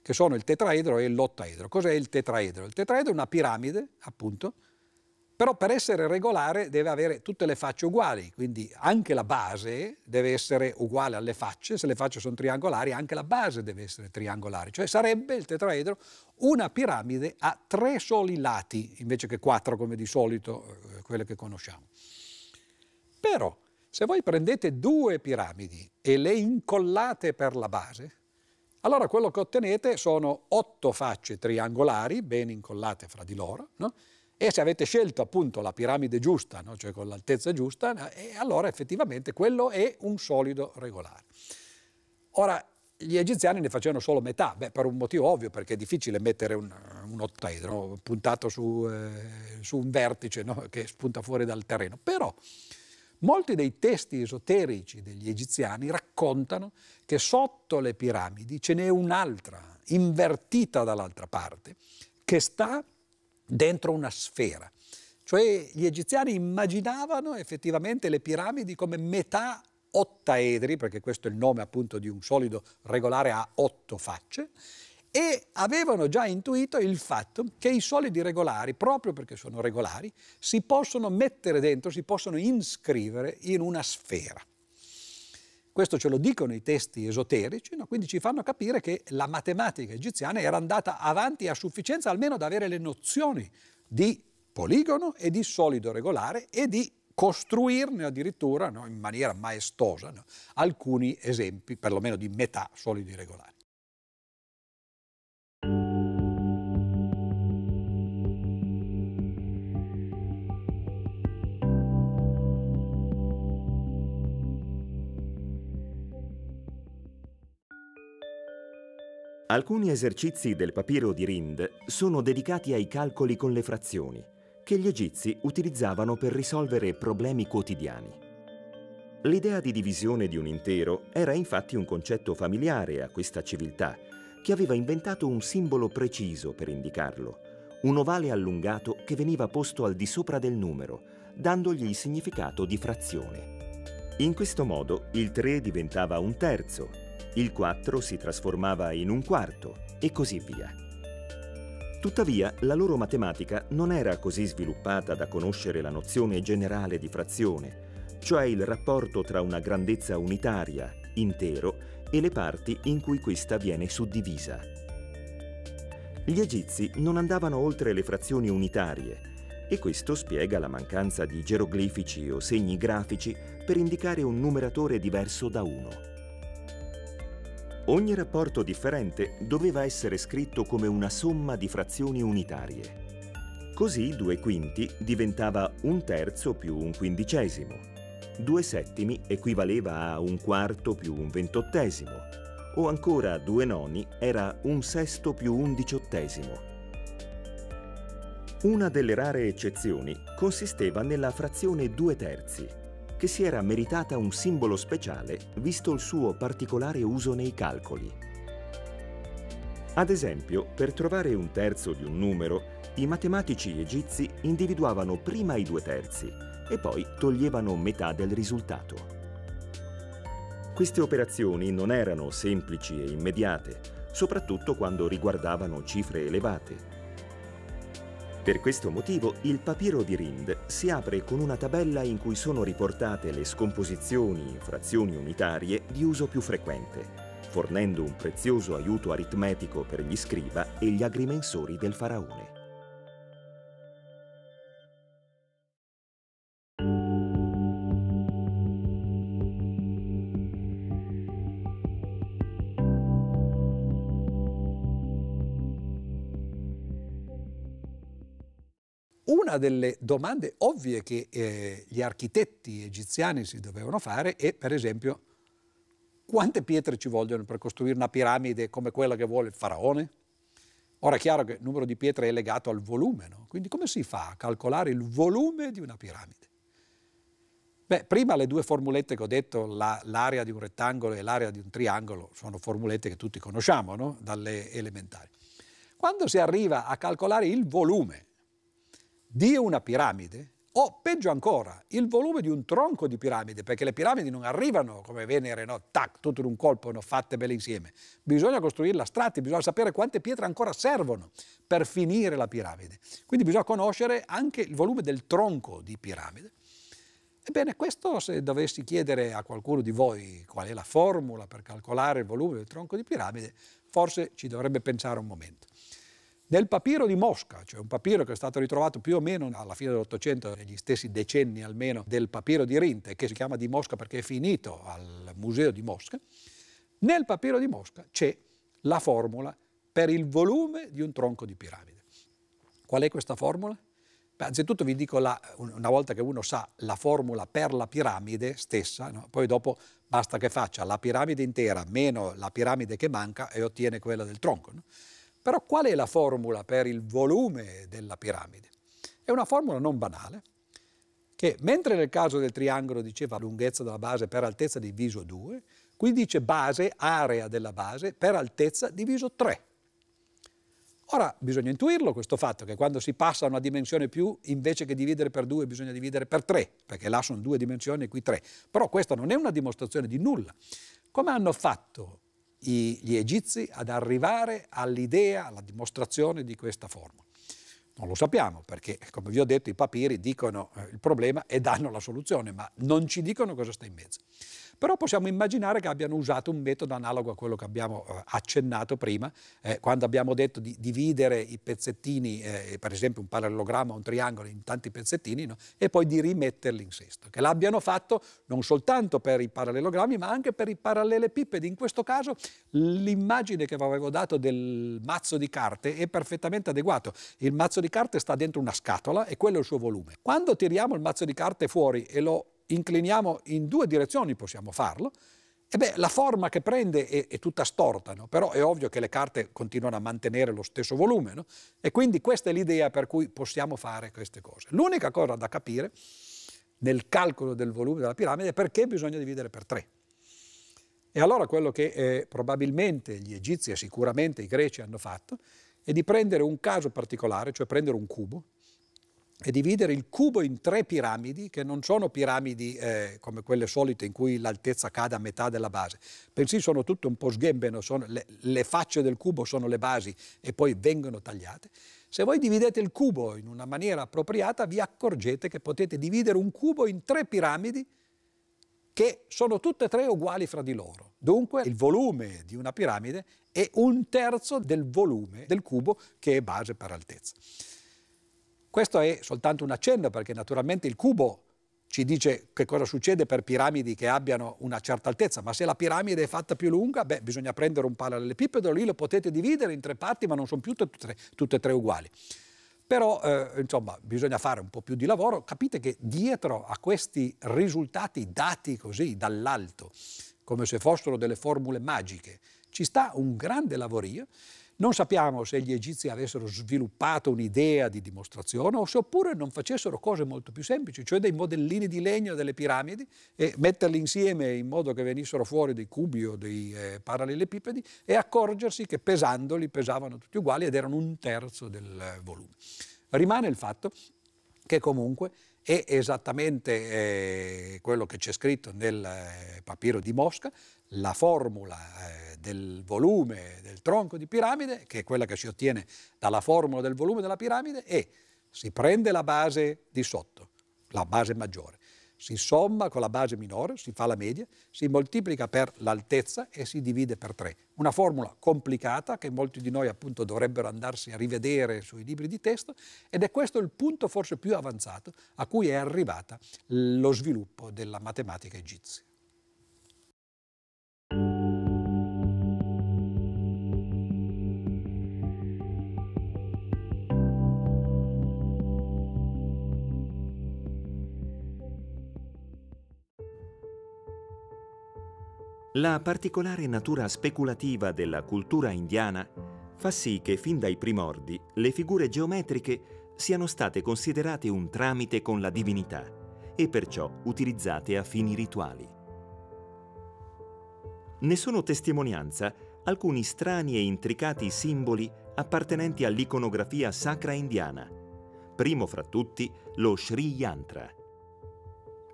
che sono il tetraedro e l'ottaedro. Cos'è il tetraedro? Il tetraedro è una piramide, appunto, però per essere regolare deve avere tutte le facce uguali, quindi anche la base deve essere uguale alle facce, se le facce sono triangolari anche la base deve essere triangolare, cioè sarebbe il tetraedro una piramide a tre soli lati, invece che quattro come di solito, eh, quelle che conosciamo. Però se voi prendete due piramidi e le incollate per la base, allora quello che ottenete sono otto facce triangolari ben incollate fra di loro, no? E se avete scelto appunto la piramide giusta, no? cioè con l'altezza giusta, allora effettivamente quello è un solido regolare. Ora, gli egiziani ne facevano solo metà, beh, per un motivo ovvio, perché è difficile mettere un, un ottaedro puntato su, eh, su un vertice no? che spunta fuori dal terreno. Però molti dei testi esoterici degli egiziani raccontano che sotto le piramidi ce n'è un'altra, invertita dall'altra parte, che sta dentro una sfera. Cioè gli egiziani immaginavano effettivamente le piramidi come metà ottaedri, perché questo è il nome appunto di un solido regolare a otto facce, e avevano già intuito il fatto che i solidi regolari, proprio perché sono regolari, si possono mettere dentro, si possono iscrivere in una sfera. Questo ce lo dicono i testi esoterici, no? quindi ci fanno capire che la matematica egiziana era andata avanti a sufficienza almeno da avere le nozioni di poligono e di solido regolare e di costruirne addirittura no? in maniera maestosa no? alcuni esempi, perlomeno di metà solidi regolari. Alcuni esercizi del papiro di Rind sono dedicati ai calcoli con le frazioni, che gli egizi utilizzavano per risolvere problemi quotidiani. L'idea di divisione di un intero era infatti un concetto familiare a questa civiltà, che aveva inventato un simbolo preciso per indicarlo, un ovale allungato che veniva posto al di sopra del numero, dandogli il significato di frazione. In questo modo il 3 diventava un terzo, il 4 si trasformava in un quarto e così via. Tuttavia, la loro matematica non era così sviluppata da conoscere la nozione generale di frazione, cioè il rapporto tra una grandezza unitaria, intero, e le parti in cui questa viene suddivisa. Gli egizi non andavano oltre le frazioni unitarie e questo spiega la mancanza di geroglifici o segni grafici per indicare un numeratore diverso da uno. Ogni rapporto differente doveva essere scritto come una somma di frazioni unitarie. Così due quinti diventava un terzo più un quindicesimo, due settimi equivaleva a un quarto più un ventottesimo, o ancora due noni era un sesto più un diciottesimo. Una delle rare eccezioni consisteva nella frazione due terzi, che si era meritata un simbolo speciale visto il suo particolare uso nei calcoli. Ad esempio, per trovare un terzo di un numero, i matematici egizi individuavano prima i due terzi e poi toglievano metà del risultato. Queste operazioni non erano semplici e immediate, soprattutto quando riguardavano cifre elevate, per questo motivo il papiro di Rind si apre con una tabella in cui sono riportate le scomposizioni in frazioni unitarie di uso più frequente, fornendo un prezioso aiuto aritmetico per gli scriba e gli agrimensori del faraone. Una delle domande ovvie che eh, gli architetti egiziani si dovevano fare è, per esempio, quante pietre ci vogliono per costruire una piramide come quella che vuole il faraone? Ora è chiaro che il numero di pietre è legato al volume, no? quindi come si fa a calcolare il volume di una piramide? Beh, prima le due formulette che ho detto, la, l'area di un rettangolo e l'area di un triangolo, sono formulette che tutti conosciamo no? dalle elementari. Quando si arriva a calcolare il volume di una piramide o peggio ancora il volume di un tronco di piramide, perché le piramidi non arrivano come Venere, no? tac, tutto in un colpo, no? fatte belle insieme. Bisogna costruirla a strati, bisogna sapere quante pietre ancora servono per finire la piramide. Quindi bisogna conoscere anche il volume del tronco di piramide. Ebbene, questo se dovessi chiedere a qualcuno di voi qual è la formula per calcolare il volume del tronco di piramide, forse ci dovrebbe pensare un momento. Nel papiro di Mosca, cioè un papiro che è stato ritrovato più o meno alla fine dell'Ottocento, negli stessi decenni almeno del papiro di Rinte, che si chiama di Mosca perché è finito al museo di Mosca, nel papiro di Mosca c'è la formula per il volume di un tronco di piramide. Qual è questa formula? Beh, anzitutto vi dico, la, una volta che uno sa la formula per la piramide stessa, no? poi dopo basta che faccia la piramide intera meno la piramide che manca e ottiene quella del tronco. No? Però qual è la formula per il volume della piramide? È una formula non banale, che mentre nel caso del triangolo diceva lunghezza della base per altezza diviso 2, qui dice base, area della base, per altezza diviso 3. Ora bisogna intuirlo questo fatto che quando si passa a una dimensione più, invece che dividere per 2 bisogna dividere per 3, perché là sono due dimensioni e qui 3. Però questa non è una dimostrazione di nulla. Come hanno fatto gli egizi ad arrivare all'idea, alla dimostrazione di questa formula? Non lo sappiamo perché, come vi ho detto, i papiri dicono eh, il problema e danno la soluzione, ma non ci dicono cosa sta in mezzo. Però possiamo immaginare che abbiano usato un metodo analogo a quello che abbiamo eh, accennato prima, eh, quando abbiamo detto di dividere i pezzettini, eh, per esempio un parallelogramma un triangolo in tanti pezzettini, no? e poi di rimetterli in sesto. Che l'abbiano fatto non soltanto per i parallelogrammi, ma anche per i parallelepipedi. In questo caso l'immagine che vi avevo dato del mazzo di carte è perfettamente adeguato. Il mazzo di carte sta dentro una scatola e quello è il suo volume. Quando tiriamo il mazzo di carte fuori e lo incliniamo in due direzioni possiamo farlo, e beh, la forma che prende è, è tutta storta, no? però è ovvio che le carte continuano a mantenere lo stesso volume no? e quindi questa è l'idea per cui possiamo fare queste cose. L'unica cosa da capire nel calcolo del volume della piramide è perché bisogna dividere per tre. E allora quello che eh, probabilmente gli egizi e sicuramente i greci hanno fatto è di prendere un caso particolare, cioè prendere un cubo, e dividere il cubo in tre piramidi, che non sono piramidi eh, come quelle solite in cui l'altezza cade a metà della base, bensì sono tutte un po' sghembeno, le, le facce del cubo sono le basi e poi vengono tagliate. Se voi dividete il cubo in una maniera appropriata, vi accorgete che potete dividere un cubo in tre piramidi che sono tutte e tre uguali fra di loro. Dunque il volume di una piramide è un terzo del volume del cubo che è base per altezza. Questo è soltanto un accenno perché naturalmente il cubo ci dice che cosa succede per piramidi che abbiano una certa altezza, ma se la piramide è fatta più lunga, beh, bisogna prendere un parallelepipedo, lì lo potete dividere in tre parti, ma non sono più tutte tutte e tre uguali. Però, eh, insomma, bisogna fare un po' più di lavoro. Capite che dietro a questi risultati dati così dall'alto, come se fossero delle formule magiche, ci sta un grande lavorio non sappiamo se gli egizi avessero sviluppato un'idea di dimostrazione o se oppure non facessero cose molto più semplici, cioè dei modellini di legno delle piramidi e metterli insieme in modo che venissero fuori dei cubi o dei eh, parallelepipedi e accorgersi che pesandoli pesavano tutti uguali ed erano un terzo del eh, volume. Rimane il fatto che comunque è esattamente eh, quello che c'è scritto nel eh, papiro di Mosca, la formula eh, del volume del tronco di piramide, che è quella che si ottiene dalla formula del volume della piramide, e si prende la base di sotto, la base maggiore, si somma con la base minore, si fa la media, si moltiplica per l'altezza e si divide per 3. Una formula complicata che molti di noi appunto dovrebbero andarsi a rivedere sui libri di testo ed è questo il punto forse più avanzato a cui è arrivata lo sviluppo della matematica egizia. La particolare natura speculativa della cultura indiana fa sì che fin dai primordi le figure geometriche siano state considerate un tramite con la divinità e perciò utilizzate a fini rituali. Ne sono testimonianza alcuni strani e intricati simboli appartenenti all'iconografia sacra indiana, primo fra tutti lo Sri Yantra.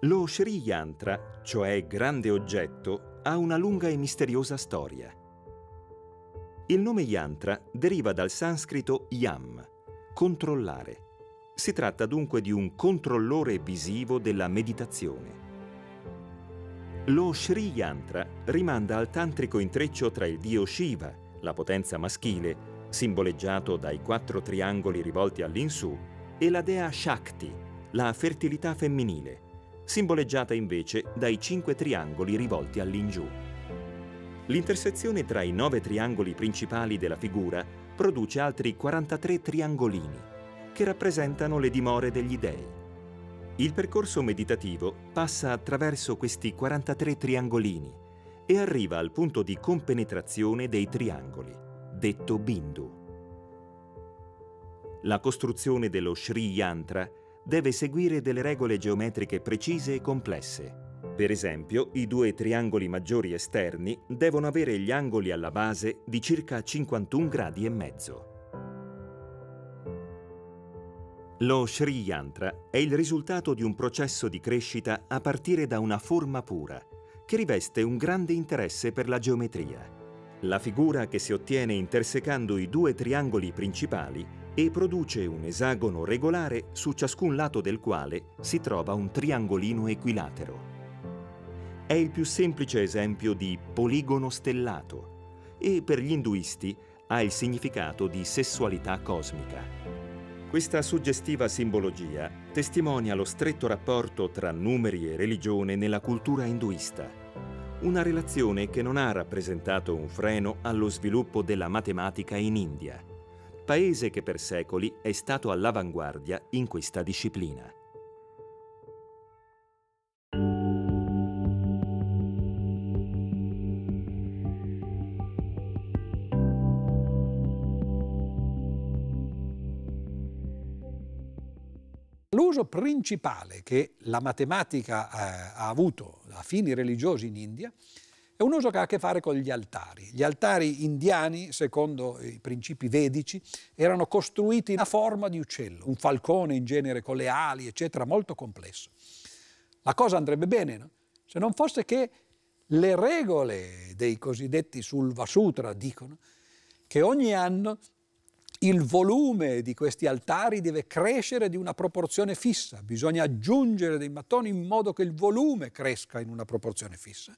Lo Sri Yantra, cioè grande oggetto, ha una lunga e misteriosa storia. Il nome yantra deriva dal sanscrito yam, controllare. Si tratta dunque di un controllore visivo della meditazione. Lo Sri Yantra rimanda al tantrico intreccio tra il dio Shiva, la potenza maschile, simboleggiato dai quattro triangoli rivolti all'insù, e la dea Shakti, la fertilità femminile, simboleggiata invece dai cinque triangoli rivolti all'ingiù. L'intersezione tra i nove triangoli principali della figura produce altri 43 triangolini, che rappresentano le dimore degli dei. Il percorso meditativo passa attraverso questi 43 triangolini e arriva al punto di compenetrazione dei triangoli, detto Bindu. La costruzione dello Sri Yantra deve seguire delle regole geometriche precise e complesse. Per esempio, i due triangoli maggiori esterni devono avere gli angoli alla base di circa 51 gradi e mezzo. Lo Sri Yantra è il risultato di un processo di crescita a partire da una forma pura, che riveste un grande interesse per la geometria. La figura che si ottiene intersecando i due triangoli principali e produce un esagono regolare su ciascun lato del quale si trova un triangolino equilatero. È il più semplice esempio di poligono stellato e per gli induisti ha il significato di sessualità cosmica. Questa suggestiva simbologia testimonia lo stretto rapporto tra numeri e religione nella cultura induista, una relazione che non ha rappresentato un freno allo sviluppo della matematica in India paese che per secoli è stato all'avanguardia in questa disciplina. L'uso principale che la matematica eh, ha avuto a fini religiosi in India è un uso che ha a che fare con gli altari. Gli altari indiani, secondo i principi vedici, erano costruiti a forma di uccello, un falcone in genere con le ali, eccetera, molto complesso. La cosa andrebbe bene, no? se non fosse che le regole dei cosiddetti Sulva Sutra dicono che ogni anno il volume di questi altari deve crescere di una proporzione fissa, bisogna aggiungere dei mattoni in modo che il volume cresca in una proporzione fissa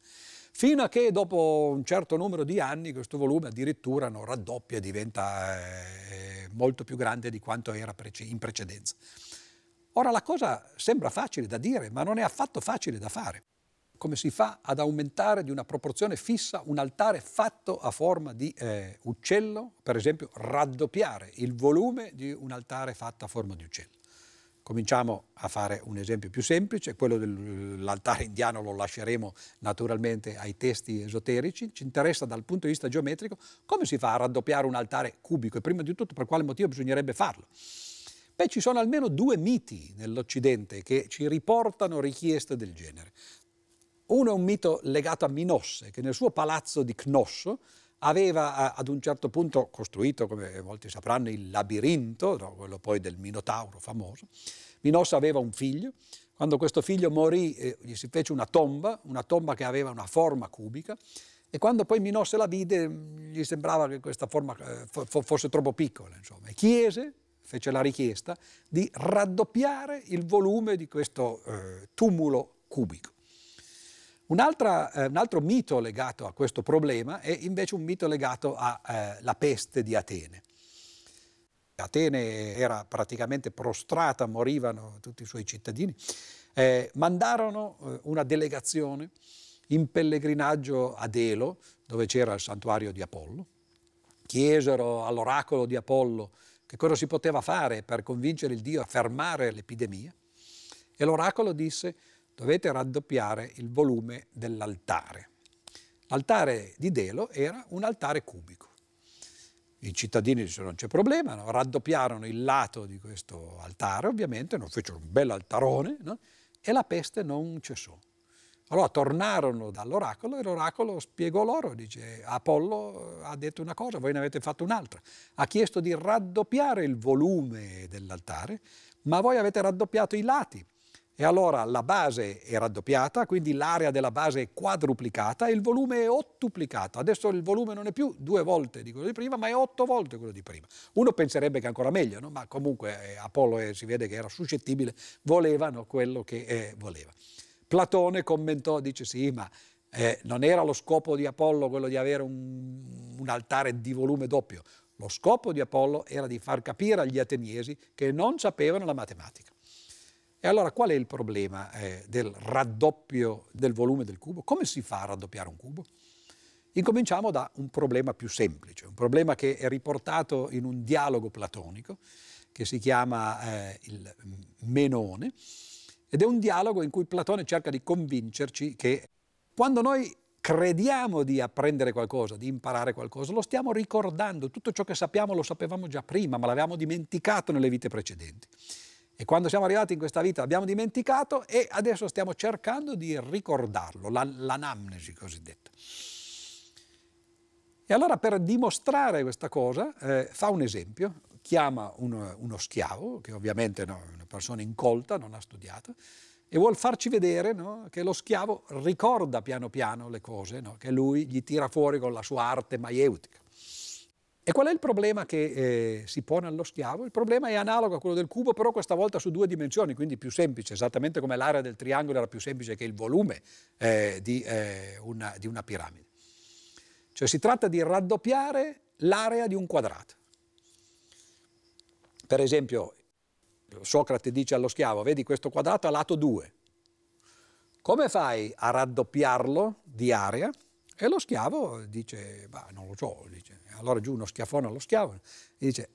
fino a che dopo un certo numero di anni questo volume addirittura non raddoppia e diventa eh, molto più grande di quanto era in precedenza. Ora la cosa sembra facile da dire, ma non è affatto facile da fare. Come si fa ad aumentare di una proporzione fissa un altare fatto a forma di eh, uccello, per esempio raddoppiare il volume di un altare fatto a forma di uccello? Cominciamo a fare un esempio più semplice, quello dell'altare indiano lo lasceremo naturalmente ai testi esoterici, ci interessa dal punto di vista geometrico come si fa a raddoppiare un altare cubico e prima di tutto per quale motivo bisognerebbe farlo. Beh, ci sono almeno due miti nell'Occidente che ci riportano richieste del genere. Uno è un mito legato a Minosse, che nel suo palazzo di Cnosso aveva ad un certo punto costruito, come molti sapranno, il labirinto, no? quello poi del Minotauro famoso. Minossa aveva un figlio, quando questo figlio morì eh, gli si fece una tomba, una tomba che aveva una forma cubica, e quando poi Minosse la vide gli sembrava che questa forma eh, fosse troppo piccola, insomma, e chiese, fece la richiesta, di raddoppiare il volume di questo eh, tumulo cubico. Un, eh, un, altro mito legato a questo problema è invece un mito legato alla eh, peste di Atene. Atene era praticamente prostrata, morivano tutti i suoi cittadini. Eh, mandarono eh, una delegazione in pellegrinaggio ad Elo, dove c'era il santuario di Apollo. Chiesero all'oracolo di Apollo che cosa si poteva fare per convincere il Dio a fermare l'epidemia. E l'oracolo disse dovete raddoppiare il volume dell'altare. L'altare di Delo era un altare cubico. I cittadini dissero non c'è problema, no? raddoppiarono il lato di questo altare, ovviamente, non fecero un bel altarone no? e la peste non cessò. Allora tornarono dall'oracolo e l'oracolo spiegò loro, dice Apollo ha detto una cosa, voi ne avete fatto un'altra. Ha chiesto di raddoppiare il volume dell'altare, ma voi avete raddoppiato i lati e allora la base è raddoppiata, quindi l'area della base è quadruplicata e il volume è ottuplicato. Adesso il volume non è più due volte di quello di prima, ma è otto volte quello di prima. Uno penserebbe che è ancora meglio, no? ma comunque eh, Apollo eh, si vede che era suscettibile, volevano quello che eh, voleva. Platone commentò, dice sì, ma eh, non era lo scopo di Apollo quello di avere un, un altare di volume doppio. Lo scopo di Apollo era di far capire agli ateniesi che non sapevano la matematica. E allora qual è il problema eh, del raddoppio del volume del cubo? Come si fa a raddoppiare un cubo? Incominciamo da un problema più semplice, un problema che è riportato in un dialogo platonico che si chiama eh, il Menone ed è un dialogo in cui Platone cerca di convincerci che quando noi crediamo di apprendere qualcosa, di imparare qualcosa, lo stiamo ricordando, tutto ciò che sappiamo lo sapevamo già prima, ma l'avevamo dimenticato nelle vite precedenti. E quando siamo arrivati in questa vita l'abbiamo dimenticato e adesso stiamo cercando di ricordarlo, la, l'anamnesi cosiddetta. E allora per dimostrare questa cosa eh, fa un esempio, chiama uno, uno schiavo, che ovviamente è una persona incolta, non ha studiato, e vuol farci vedere no, che lo schiavo ricorda piano piano le cose no, che lui gli tira fuori con la sua arte maieutica. E qual è il problema che eh, si pone allo schiavo? Il problema è analogo a quello del cubo, però questa volta su due dimensioni, quindi più semplice, esattamente come l'area del triangolo era più semplice che il volume eh, di, eh, una, di una piramide. Cioè si tratta di raddoppiare l'area di un quadrato. Per esempio, Socrate dice allo schiavo, vedi questo quadrato a lato 2. Come fai a raddoppiarlo di area? E lo schiavo dice, bah, non lo so, dice. Allora giù uno schiaffone allo schiavo e dice,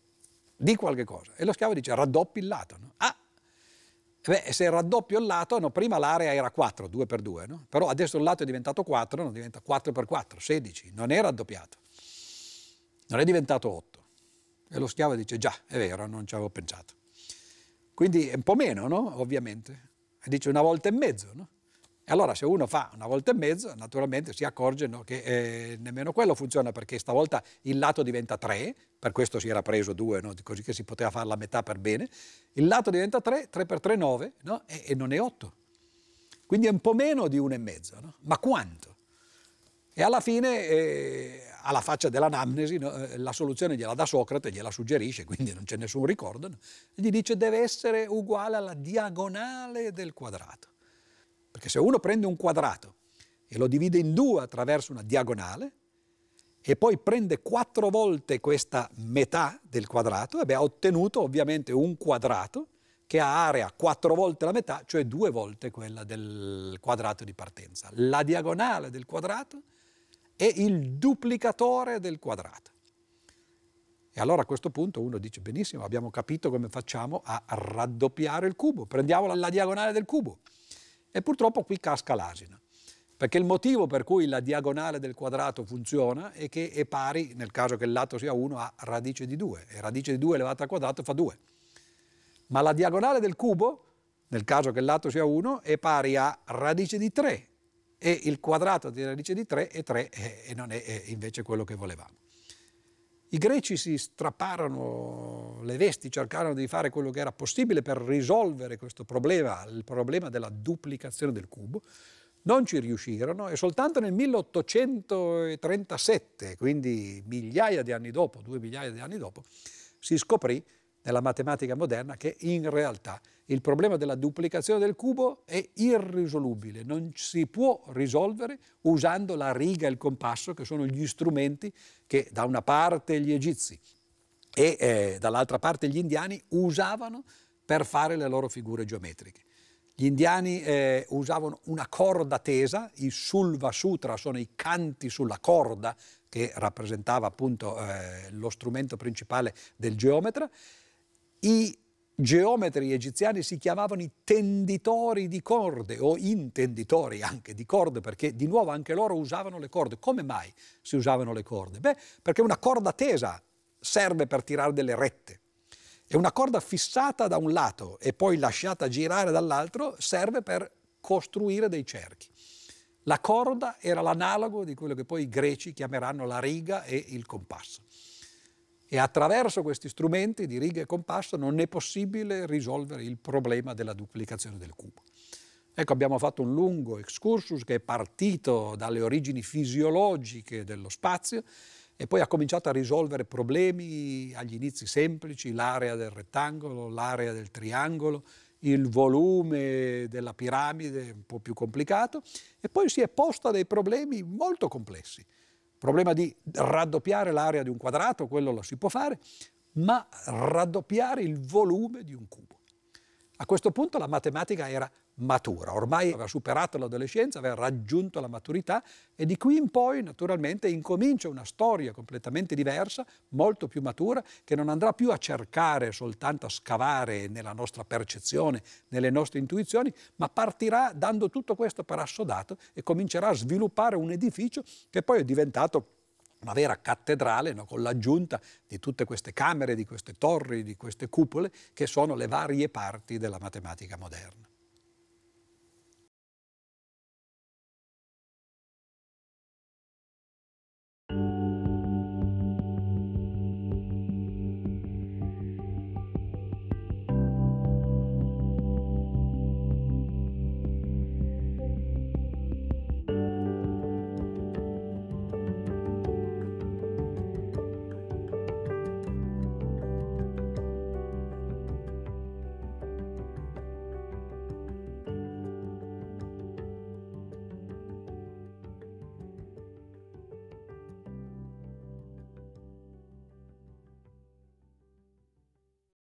di qualche cosa. E lo schiavo dice, raddoppi il lato. No? Ah, beh, se raddoppio il lato, no, prima l'area era 4, 2 per 2, no? però adesso il lato è diventato 4, non diventa 4 per 4, 16, non è raddoppiato, non è diventato 8. E lo schiavo dice, già, è vero, non ci avevo pensato. Quindi è un po' meno, no? Ovviamente. E dice una volta e mezzo, no? Allora se uno fa una volta e mezzo, naturalmente si accorge no, che eh, nemmeno quello funziona perché stavolta il lato diventa 3, per questo si era preso 2, no, così che si poteva fare la metà per bene. Il lato diventa 3, 3 per 3 9 no, e, e, non è 8. Quindi è un po' meno di 1,5, no? ma quanto? E alla fine, eh, alla faccia dell'anamnesi, eh, la soluzione gliela dà Socrate, gliela suggerisce, quindi non c'è nessun ricordo, gli dice deve essere uguale alla diagonale del quadrato. Perché se uno prende un quadrato e lo divide in due attraverso una diagonale e poi prende quattro volte questa metà del quadrato, e ha ottenuto ovviamente un quadrato che ha area quattro volte la metà, cioè due volte quella del quadrato di partenza. La diagonale del quadrato è il duplicatore del quadrato. E allora a questo punto uno dice benissimo, abbiamo capito come facciamo a raddoppiare il cubo, prendiamo la diagonale del cubo. E purtroppo qui casca l'asino, perché il motivo per cui la diagonale del quadrato funziona è che è pari, nel caso che il lato sia 1, a radice di 2, e radice di 2 elevata al quadrato fa 2. Ma la diagonale del cubo, nel caso che il lato sia 1, è pari a radice di 3, e il quadrato di radice di 3 è 3 e non è invece quello che volevamo. I greci si strapparono le vesti, cercarono di fare quello che era possibile per risolvere questo problema, il problema della duplicazione del cubo. Non ci riuscirono e soltanto nel 1837, quindi migliaia di anni dopo, due migliaia di anni dopo, si scoprì nella matematica moderna che in realtà il problema della duplicazione del cubo è irrisolubile, non si può risolvere usando la riga e il compasso, che sono gli strumenti che da una parte gli egizi e eh, dall'altra parte gli indiani usavano per fare le loro figure geometriche. Gli indiani eh, usavano una corda tesa, i Sulva Sutra sono i canti sulla corda che rappresentava appunto eh, lo strumento principale del geometra, i geometri egiziani si chiamavano i tenditori di corde o intenditori anche di corde perché di nuovo anche loro usavano le corde. Come mai si usavano le corde? Beh, perché una corda tesa serve per tirare delle rette e una corda fissata da un lato e poi lasciata girare dall'altro serve per costruire dei cerchi. La corda era l'analogo di quello che poi i greci chiameranno la riga e il compasso e attraverso questi strumenti di riga e compasso non è possibile risolvere il problema della duplicazione del cubo. Ecco, abbiamo fatto un lungo excursus che è partito dalle origini fisiologiche dello spazio e poi ha cominciato a risolvere problemi agli inizi semplici, l'area del rettangolo, l'area del triangolo, il volume della piramide un po' più complicato e poi si è posto a dei problemi molto complessi problema di raddoppiare l'area di un quadrato, quello lo si può fare, ma raddoppiare il volume di un cubo. A questo punto la matematica era matura, ormai aveva superato l'adolescenza, aveva raggiunto la maturità e di qui in poi naturalmente incomincia una storia completamente diversa, molto più matura, che non andrà più a cercare soltanto a scavare nella nostra percezione, nelle nostre intuizioni, ma partirà dando tutto questo per assodato e comincerà a sviluppare un edificio che poi è diventato una vera cattedrale no? con l'aggiunta di tutte queste camere, di queste torri, di queste cupole che sono le varie parti della matematica moderna.